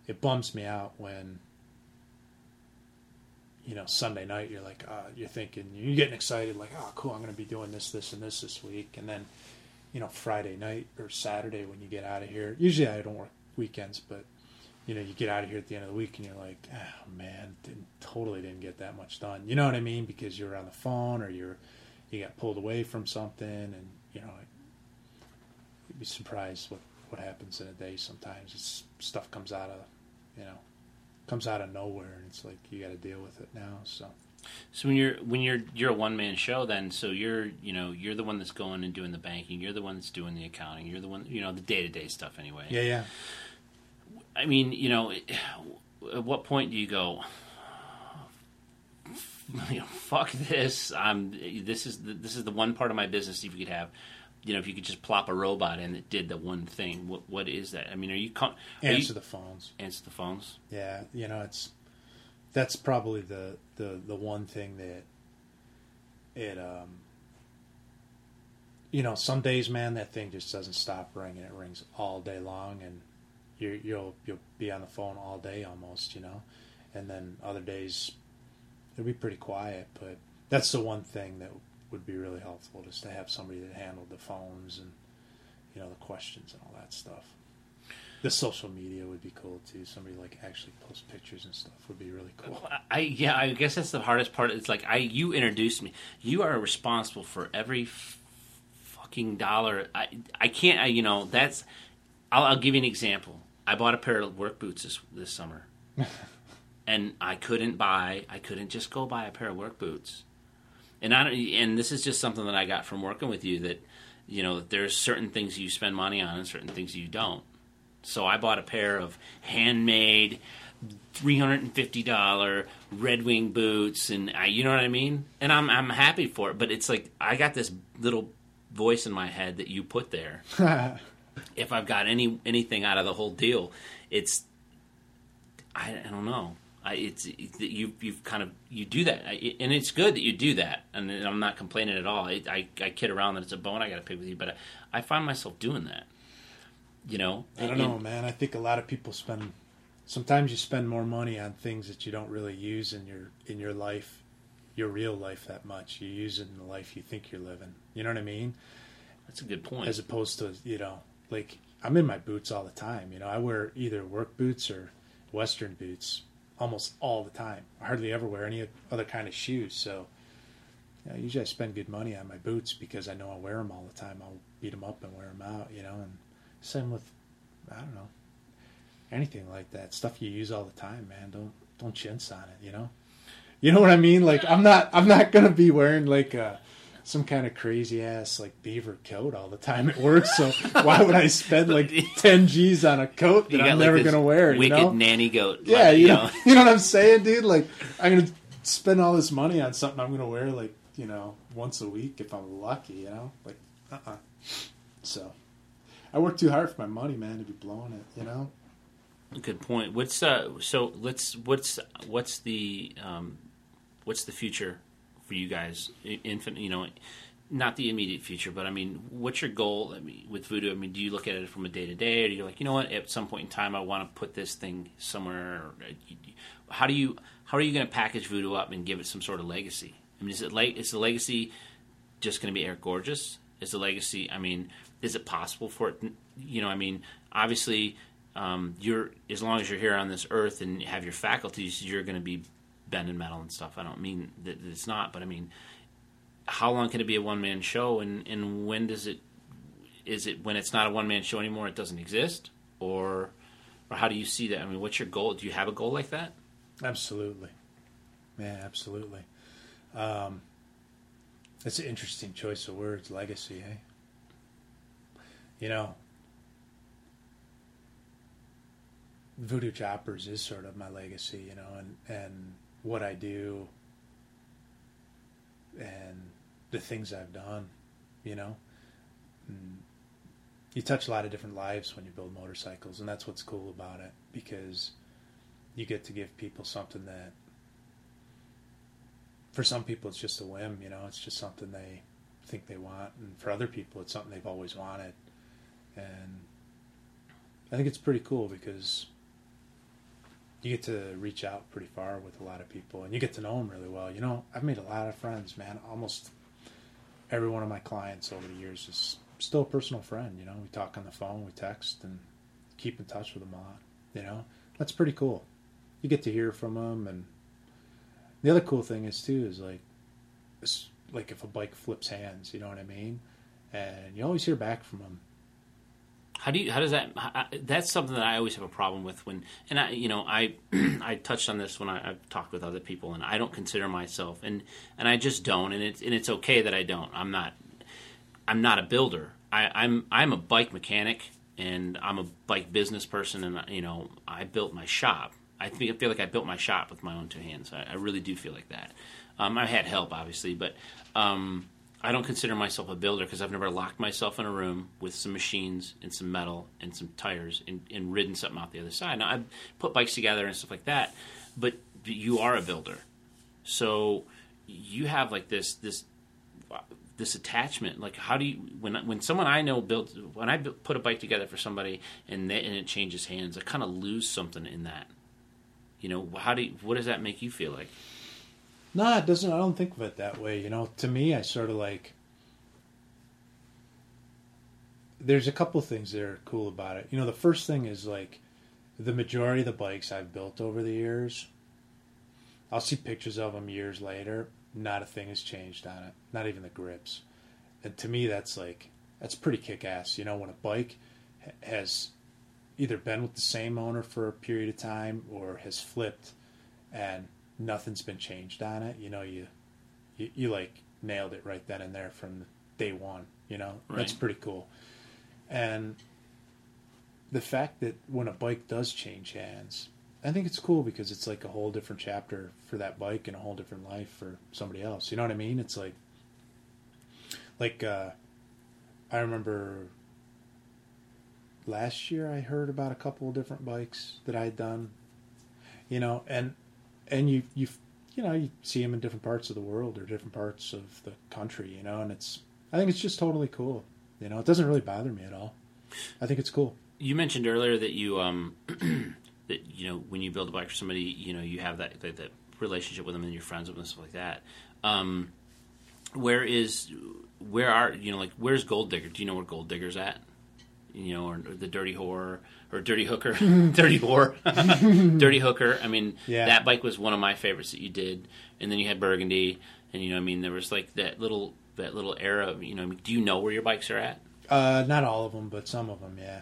it bums me out when you know Sunday night you're like uh, you're thinking you're getting excited like oh cool I'm going to be doing this this and this this week and then you know Friday night or Saturday when you get out of here usually I don't work weekends but you know you get out of here at the end of the week and you're like oh man didn't totally didn't get that much done you know what I mean because you're on the phone or you're you got pulled away from something and you know you'd be surprised what what happens in a day sometimes it's stuff comes out of you know comes out of nowhere and it's like you got to deal with it now so So when you're when you're you're a one man show, then so you're you know you're the one that's going and doing the banking. You're the one that's doing the accounting. You're the one you know the day to day stuff anyway. yeah yeah I mean, you know, at what point do you go? You know, fuck this. I'm. This is the, this is the one part of my business. If you could have, you know, if you could just plop a robot in that did the one thing. What what is that? I mean, are you com- are answer you, the phones answer the phones? yeah you know it's that's probably the the the one thing that it um you know some days man that thing just doesn't stop ringing it rings all day long and you you'll you'll be on the phone all day almost you know and then other days it'll be pretty quiet but that's the one thing that would be really helpful just to have somebody that handled the phones and you know the questions and all that stuff the social media would be cool too somebody like actually post pictures and stuff would be really cool I yeah, I guess that's the hardest part. It's like I you introduced me. You are responsible for every f- fucking dollar. I I can't. I, you know that's. I'll, I'll give you an example. I bought a pair of work boots this this summer, and I couldn't buy. I couldn't just go buy a pair of work boots. And I don't, and this is just something that I got from working with you that you know there's certain things you spend money on and certain things you don't. So I bought a pair of handmade three hundred and fifty dollar Red Wing boots, and I, you know what I mean. And I'm I'm happy for it, but it's like I got this little voice in my head that you put there. if I've got any anything out of the whole deal, it's I, I don't know. I, it's it, you you've kind of you do that, I, and it's good that you do that. And I'm not complaining at all. I, I, I kid around that it's a bone I got to pick with you, but I, I find myself doing that. You know, I don't know, man. I think a lot of people spend. Sometimes you spend more money on things that you don't really use in your in your life, your real life that much. You use it in the life you think you're living. You know what I mean? That's a good point. As opposed to you know, like I'm in my boots all the time. You know, I wear either work boots or Western boots almost all the time. I hardly ever wear any other kind of shoes. So, you know, usually I spend good money on my boots because I know I'll wear them all the time. I'll beat them up and wear them out. You know, and same with I don't know anything like that stuff you use all the time, man. Don't don't chintz on it. You know, you know what I mean? Like I'm not I'm not gonna be wearing like a some kind of crazy ass like beaver coat all the time at work. So why would I spend like ten G's on a coat that got, I'm never this gonna wear? You Wicked know? nanny goat. Yeah, like, you know, you know what I'm saying, dude. Like I'm gonna spend all this money on something I'm gonna wear like you know once a week if I'm lucky. You know, like uh uh So I work too hard for my money, man, to be blowing it. You know. Good point. What's uh? So let's what's what's the um, what's the future for you guys? I- Infant, you know, not the immediate future, but I mean, what's your goal? I mean, with voodoo, I mean, do you look at it from a day to day, or do you like, you know what? At some point in time, I want to put this thing somewhere. Uh, how do you how are you going to package voodoo up and give it some sort of legacy? I mean, is it like is the legacy just going to be Eric Gorges? Is the legacy? I mean, is it possible for it? You know, I mean, obviously, um, you're as long as you're here on this earth and have your faculties, you're going to be bending metal and stuff. I don't mean that it's not, but I mean, how long can it be a one man show, and and when does it? Is it when it's not a one man show anymore? It doesn't exist, or or how do you see that? I mean, what's your goal? Do you have a goal like that? Absolutely. Yeah, absolutely. Um, it's an interesting choice of words, legacy, eh? You know, Voodoo Choppers is sort of my legacy, you know, and, and what I do and the things I've done, you know. And you touch a lot of different lives when you build motorcycles, and that's what's cool about it because you get to give people something that for some people it's just a whim you know? It's just something they think they want and for other people it's something they've always wanted. And i think it's pretty cool because you get to reach out pretty far with a lot of people and you get to know them really well. You know i've made a lot of friends man. Almost every one of my clients over the years is still a personal friend you know. We talk on the phone we text and keep in touch with them a lot you know. That's pretty cool. You get to hear from them and the other cool thing is too is like like if a bike flips hands you know what i mean? And you always hear back from them How do you? How does that? How, that's something that I always have a problem with when, and I, you know, I, I touched on this when I, I've talked with other people, and I don't consider myself, and and I just don't, and it's and it's okay that I don't. I'm not, I'm not a builder. I, I'm I'm a bike mechanic, and I'm a bike business person, and you know, I built my shop. I feel like I built my shop with my own two hands. I, I really do feel like that. Um, I had help, obviously, but um, I don't consider myself a builder because I've never locked myself in a room with some machines and some metal and some tires and, and ridden something out the other side. Now, I've put bikes together and stuff like that, but you are a builder. So you have like this this this attachment like how do you when when someone i know built, when i put a bike together for somebody and they, and it changes hands i kind of lose something in that you know how do you, what does that make you feel like No, it doesn't. I don't think of it that way. You know, to me, I sort of like. There's a couple things that are cool about it. You know, the first thing is like, the majority of the bikes I've built over the years. I'll see pictures of them years later. Not a thing has changed on it. Not even the grips. And to me, that's like that's pretty kick ass. You know, when a bike has either been with the same owner for a period of time or has flipped and nothing's been changed on it, you know, you, you, you like nailed it right then and there from day one, you know, that's pretty cool. And the fact that when a bike does change hands, I think it's cool because it's like a whole different chapter for that bike and a whole different life for somebody else. You know what I mean? It's like, like, uh, I remember last year I heard about a couple of different bikes that I had done, you know, and and you you you know you see them in different parts of the world or different parts of the country, you know, and it's I think it's just totally cool. You know, it doesn't really bother me at all. I think it's cool. you mentioned earlier that you um that you know when you build a bike for somebody you know you have that that, that relationship with them and you're friends with them and stuff like that um where is where are you know like where's gold digger do you know where gold digger's at you know or, or the dirty whore or dirty hooker dirty whore dirty hooker i mean Yeah. that bike was one of my favorites that you did and then you had burgundy and you know i mean there was like that little that little era of, you know do you know where your bikes are at Uh, not all of them, but some of them, yeah,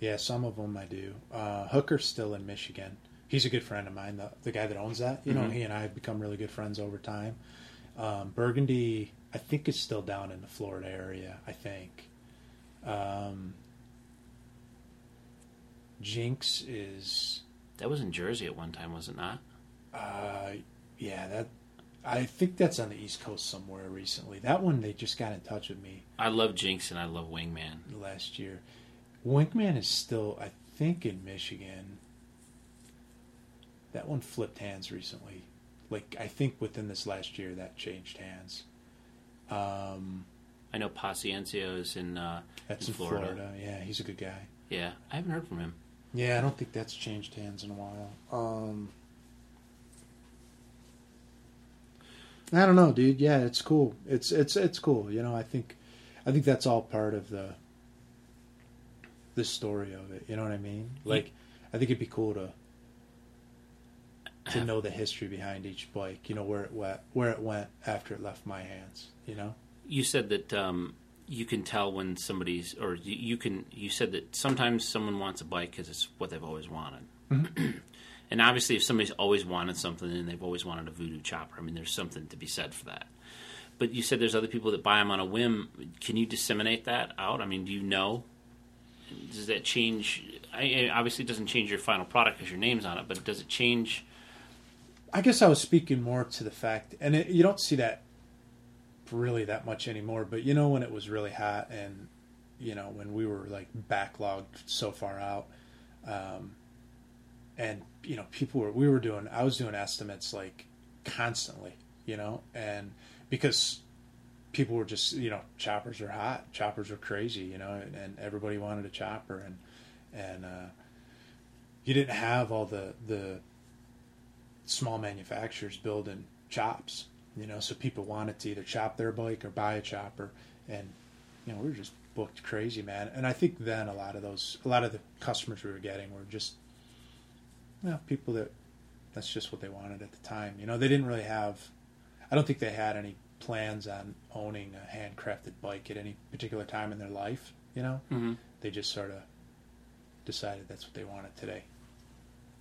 yeah, some of them I do. Uh, Hooker's still in Michigan. He's a good friend of mine. The the guy that owns that, you know, Mhm. he and I have become really good friends over time. Um, Burgundy, I think, is still down in the Florida area. I think. Um, Jinx is, that was in jersey at one time was it not uh, yeah, that. I think that's on the East Coast somewhere recently. That one they just got in touch with me I love Jinx and I love Wingman. last year. Wingman is still, I think, in Michigan. That one flipped hands recently. Like I think within this last year that changed hands. Um, I know Paciencia is in. Uh, that's In Florida. Florida. Yeah, he's a good guy. yeah, I haven't heard from him. Yeah, I don't think that's changed hands in a while. Um, I don't know, dude. Yeah, it's cool. It's it's it's cool. You know, I think I think that's all part of the the story of it. You know what I mean? Like, I think it'd be cool to to know the history behind each bike. You know where it went, where it went after it left my hands. You know. You said that um, you can tell when somebody's, or you, you can. You said that sometimes someone wants a bike because it's what they've always wanted. Mm-hmm. and obviously, if somebody's always wanted something and they've always wanted a voodoo chopper, I mean, there's something to be said for that. But you said there's other people that buy them on a whim. Can you disseminate that out? I mean, do you know? Does that change? I, obviously, it doesn't change your final product because your name's on it, but does it change? I guess I was speaking more to the fact, and it, you don't see that really that much anymore. But you know when it was really hot, and you know when we were like backlogged so far out, um, and you know people were we were doing I was doing estimates like constantly, you know, and because people were just you know choppers are hot, choppers are crazy, you know, and, and everybody wanted a chopper, and and uh, you didn't have all the the small manufacturers building chops, you know, so people wanted to either chop their bike or buy a chopper, and you know we were just booked crazy, man. And I think then a lot of those, a lot of the customers we were getting were just, you know, people that that's just what they wanted at the time. You know, they didn't really have, I don't think they had any plans on owning a handcrafted bike at any particular time in their life. You know, Mm-hmm. they just sort of decided that's what they wanted today.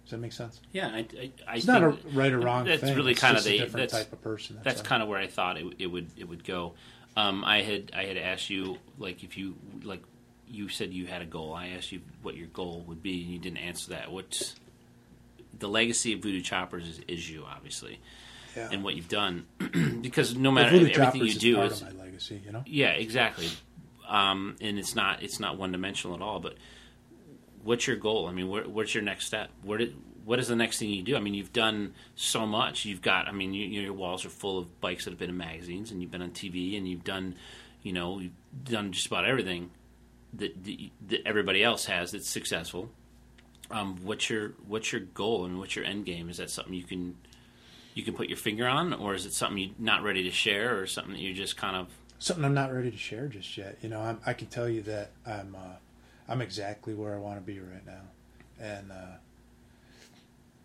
Does that make sense? Yeah, I, I, I It's not a right or wrong That's thing. really It's kind of the different type of person. that's all. kind of where I thought it, it would it would go. Um, I had I had asked you like if you like you said you had a goal. I asked you what your goal would be, and you didn't answer that. What's the legacy of Voodoo Choppers is, is you obviously, yeah. and what you've done because no matter everything Choppers you is do part is of my legacy. You know. yeah exactly, um, and it's not it's not one dimensional at all. But what's your goal? I mean, what's your next step? Where did what is the next thing you do? I mean, you've done so much. You've got, I mean, you, your walls are full of bikes that have been in magazines, and you've been on TV, and you've done, you know, you've done just about everything that, that, that everybody else has that's successful. Um, what's your what's your goal and what's your end game? Is that something you can you can put your finger on, or is it something you're not ready to share, or something that you're just kind of Something I'm not ready to share just yet. You know, I'm, I can tell you that I'm uh, I'm exactly where I want to be right now, and uh,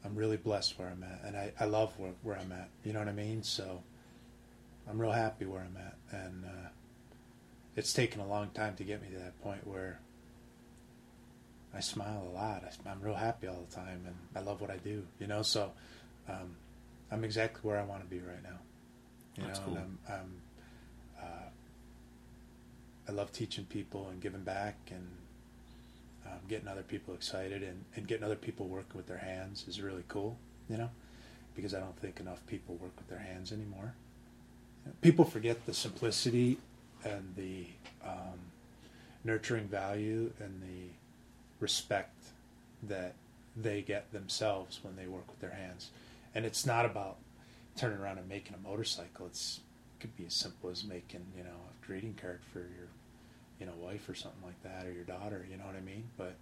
I'm really blessed where I'm at, and I, I love where, where I'm at. You know what I mean? So I'm real happy where I'm at, and uh, it's taken a long time to get me to that point where I smile a lot. I, I'm real happy all the time, and I love what I do. You know, so um, I'm exactly where I want to be right now. You That's know, cool. and I'm, I'm uh, I love teaching people and giving back and um, getting other people excited and, and getting other people working with their hands is really cool, you know, because I don't think enough people work with their hands anymore. People forget the simplicity and the um, nurturing value and the respect that they get themselves when they work with their hands. And it's not about turning around and making a motorcycle. It's it could be as simple as making, you know, a greeting card for your you know, wife or something like that or your daughter, you know what I mean? But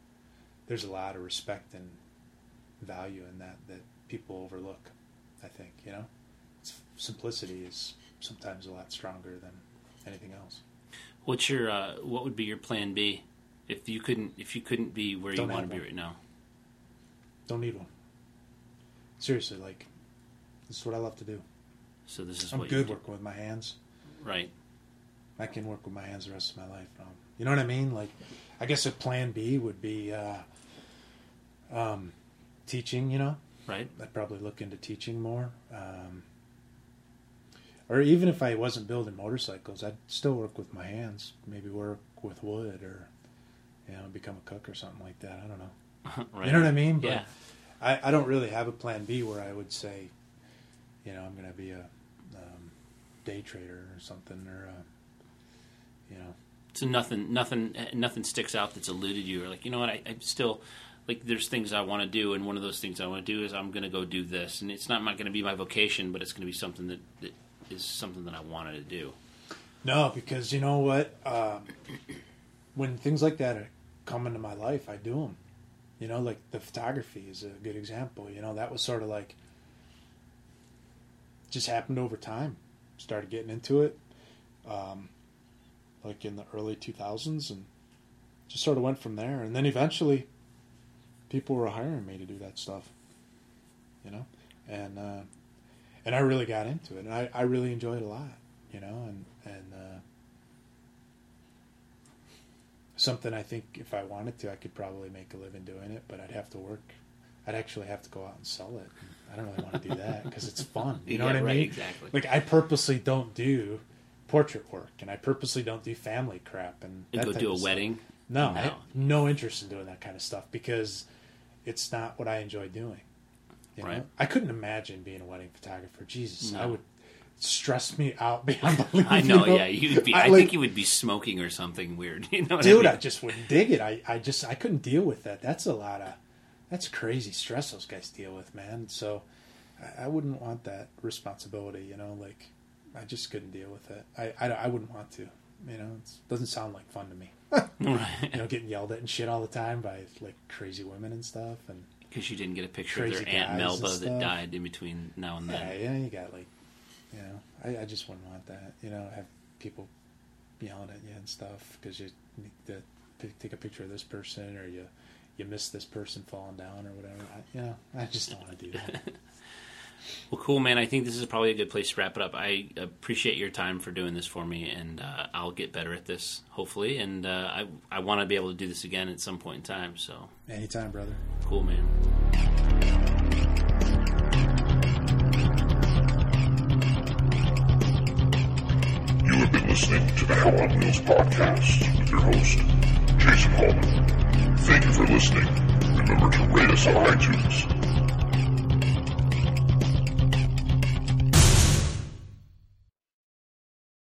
there's a lot of respect and value in that that people overlook, I think, you know? It's, simplicity is sometimes a lot stronger than anything else. what's your uh, what would be your plan B if you couldn't if you couldn't be where Don't you want to be right now? Don't need one. Seriously, like this is what I love to do. So this is I'm good working with my hands. right. I can work with my hands the rest of my life. Um, you know what I mean? Like, I guess a plan B would be uh, um, teaching. You know, Right. I'd probably look into teaching more. Um, or even if I wasn't building motorcycles, I'd still work with my hands. Maybe work with wood, or you know, become a cook or something like that. I don't know. right. You know what I mean? But Yeah. I, I don't really have a plan B where I would say, you know, I'm going to be a um, day trader or something, or uh, you know, So nothing, nothing, nothing sticks out that's eluded you. Or like, you know what? I, I still like. There's things I want to do, and one of those things I want to do is I'm going to go do this, and it's not going to be my vocation, but it's going to be something that, that is something that I wanted to do. No, because you know what? Um, when things like that are, come into my life, I do them. You know, like the photography is a good example. You know, that was sort of like just happened over time. Started getting into it, um, like in the early 2000s, and just sort of went from there. And then eventually, people were hiring me to do that stuff. You know, and uh, and I really got into it, and I, I really enjoyed it a lot. You know, and and uh, something I think if I wanted to, I could probably make a living doing it, but I'd have to work. I'd actually have to go out and sell it. I don't really want to do that because it's fun. You know Yeah, what I right, mean? exactly. Like I purposely don't do portrait work, and I purposely don't do family crap and And go do a of stuff. wedding. No, I No. no interest in doing that kind of stuff because it's not what I enjoy doing. You know? Right. I couldn't imagine being a wedding photographer. Jesus, I would stress me out beyond belief. I know, you yeah. You'd be. I, like- think you would be smoking or something weird. You know, dude, I I just wouldn't dig it. I, I just I couldn't deal with that. That's a lot of that's crazy stress those guys deal with, man. So I, I wouldn't want that responsibility. You know, like I just couldn't deal with it. I I, I wouldn't want to. You know, it doesn't sound like fun to me. right. you know, getting yelled at and shit all the time by like crazy women and stuff. And Because you didn't get a picture of their aunt Melba that died in between now and yeah, then. yeah, you got like, you know, I, I just wouldn't want that. You know, have people yelling at you and stuff because you need to take a picture of this person or you you miss this person falling down or whatever. I, you know, I just don't want to do that. Well, cool, man. I think this is probably a good place to wrap it up. I appreciate your time for doing this for me, and uh, I'll get better at this, hopefully. And uh, I I want to be able to do this again at some point in time. So Anytime, brother. cool, man. You have been listening to the Hell on Wheels podcast with your host, Jason Holman. Thank you for listening. Remember to rate us on iTunes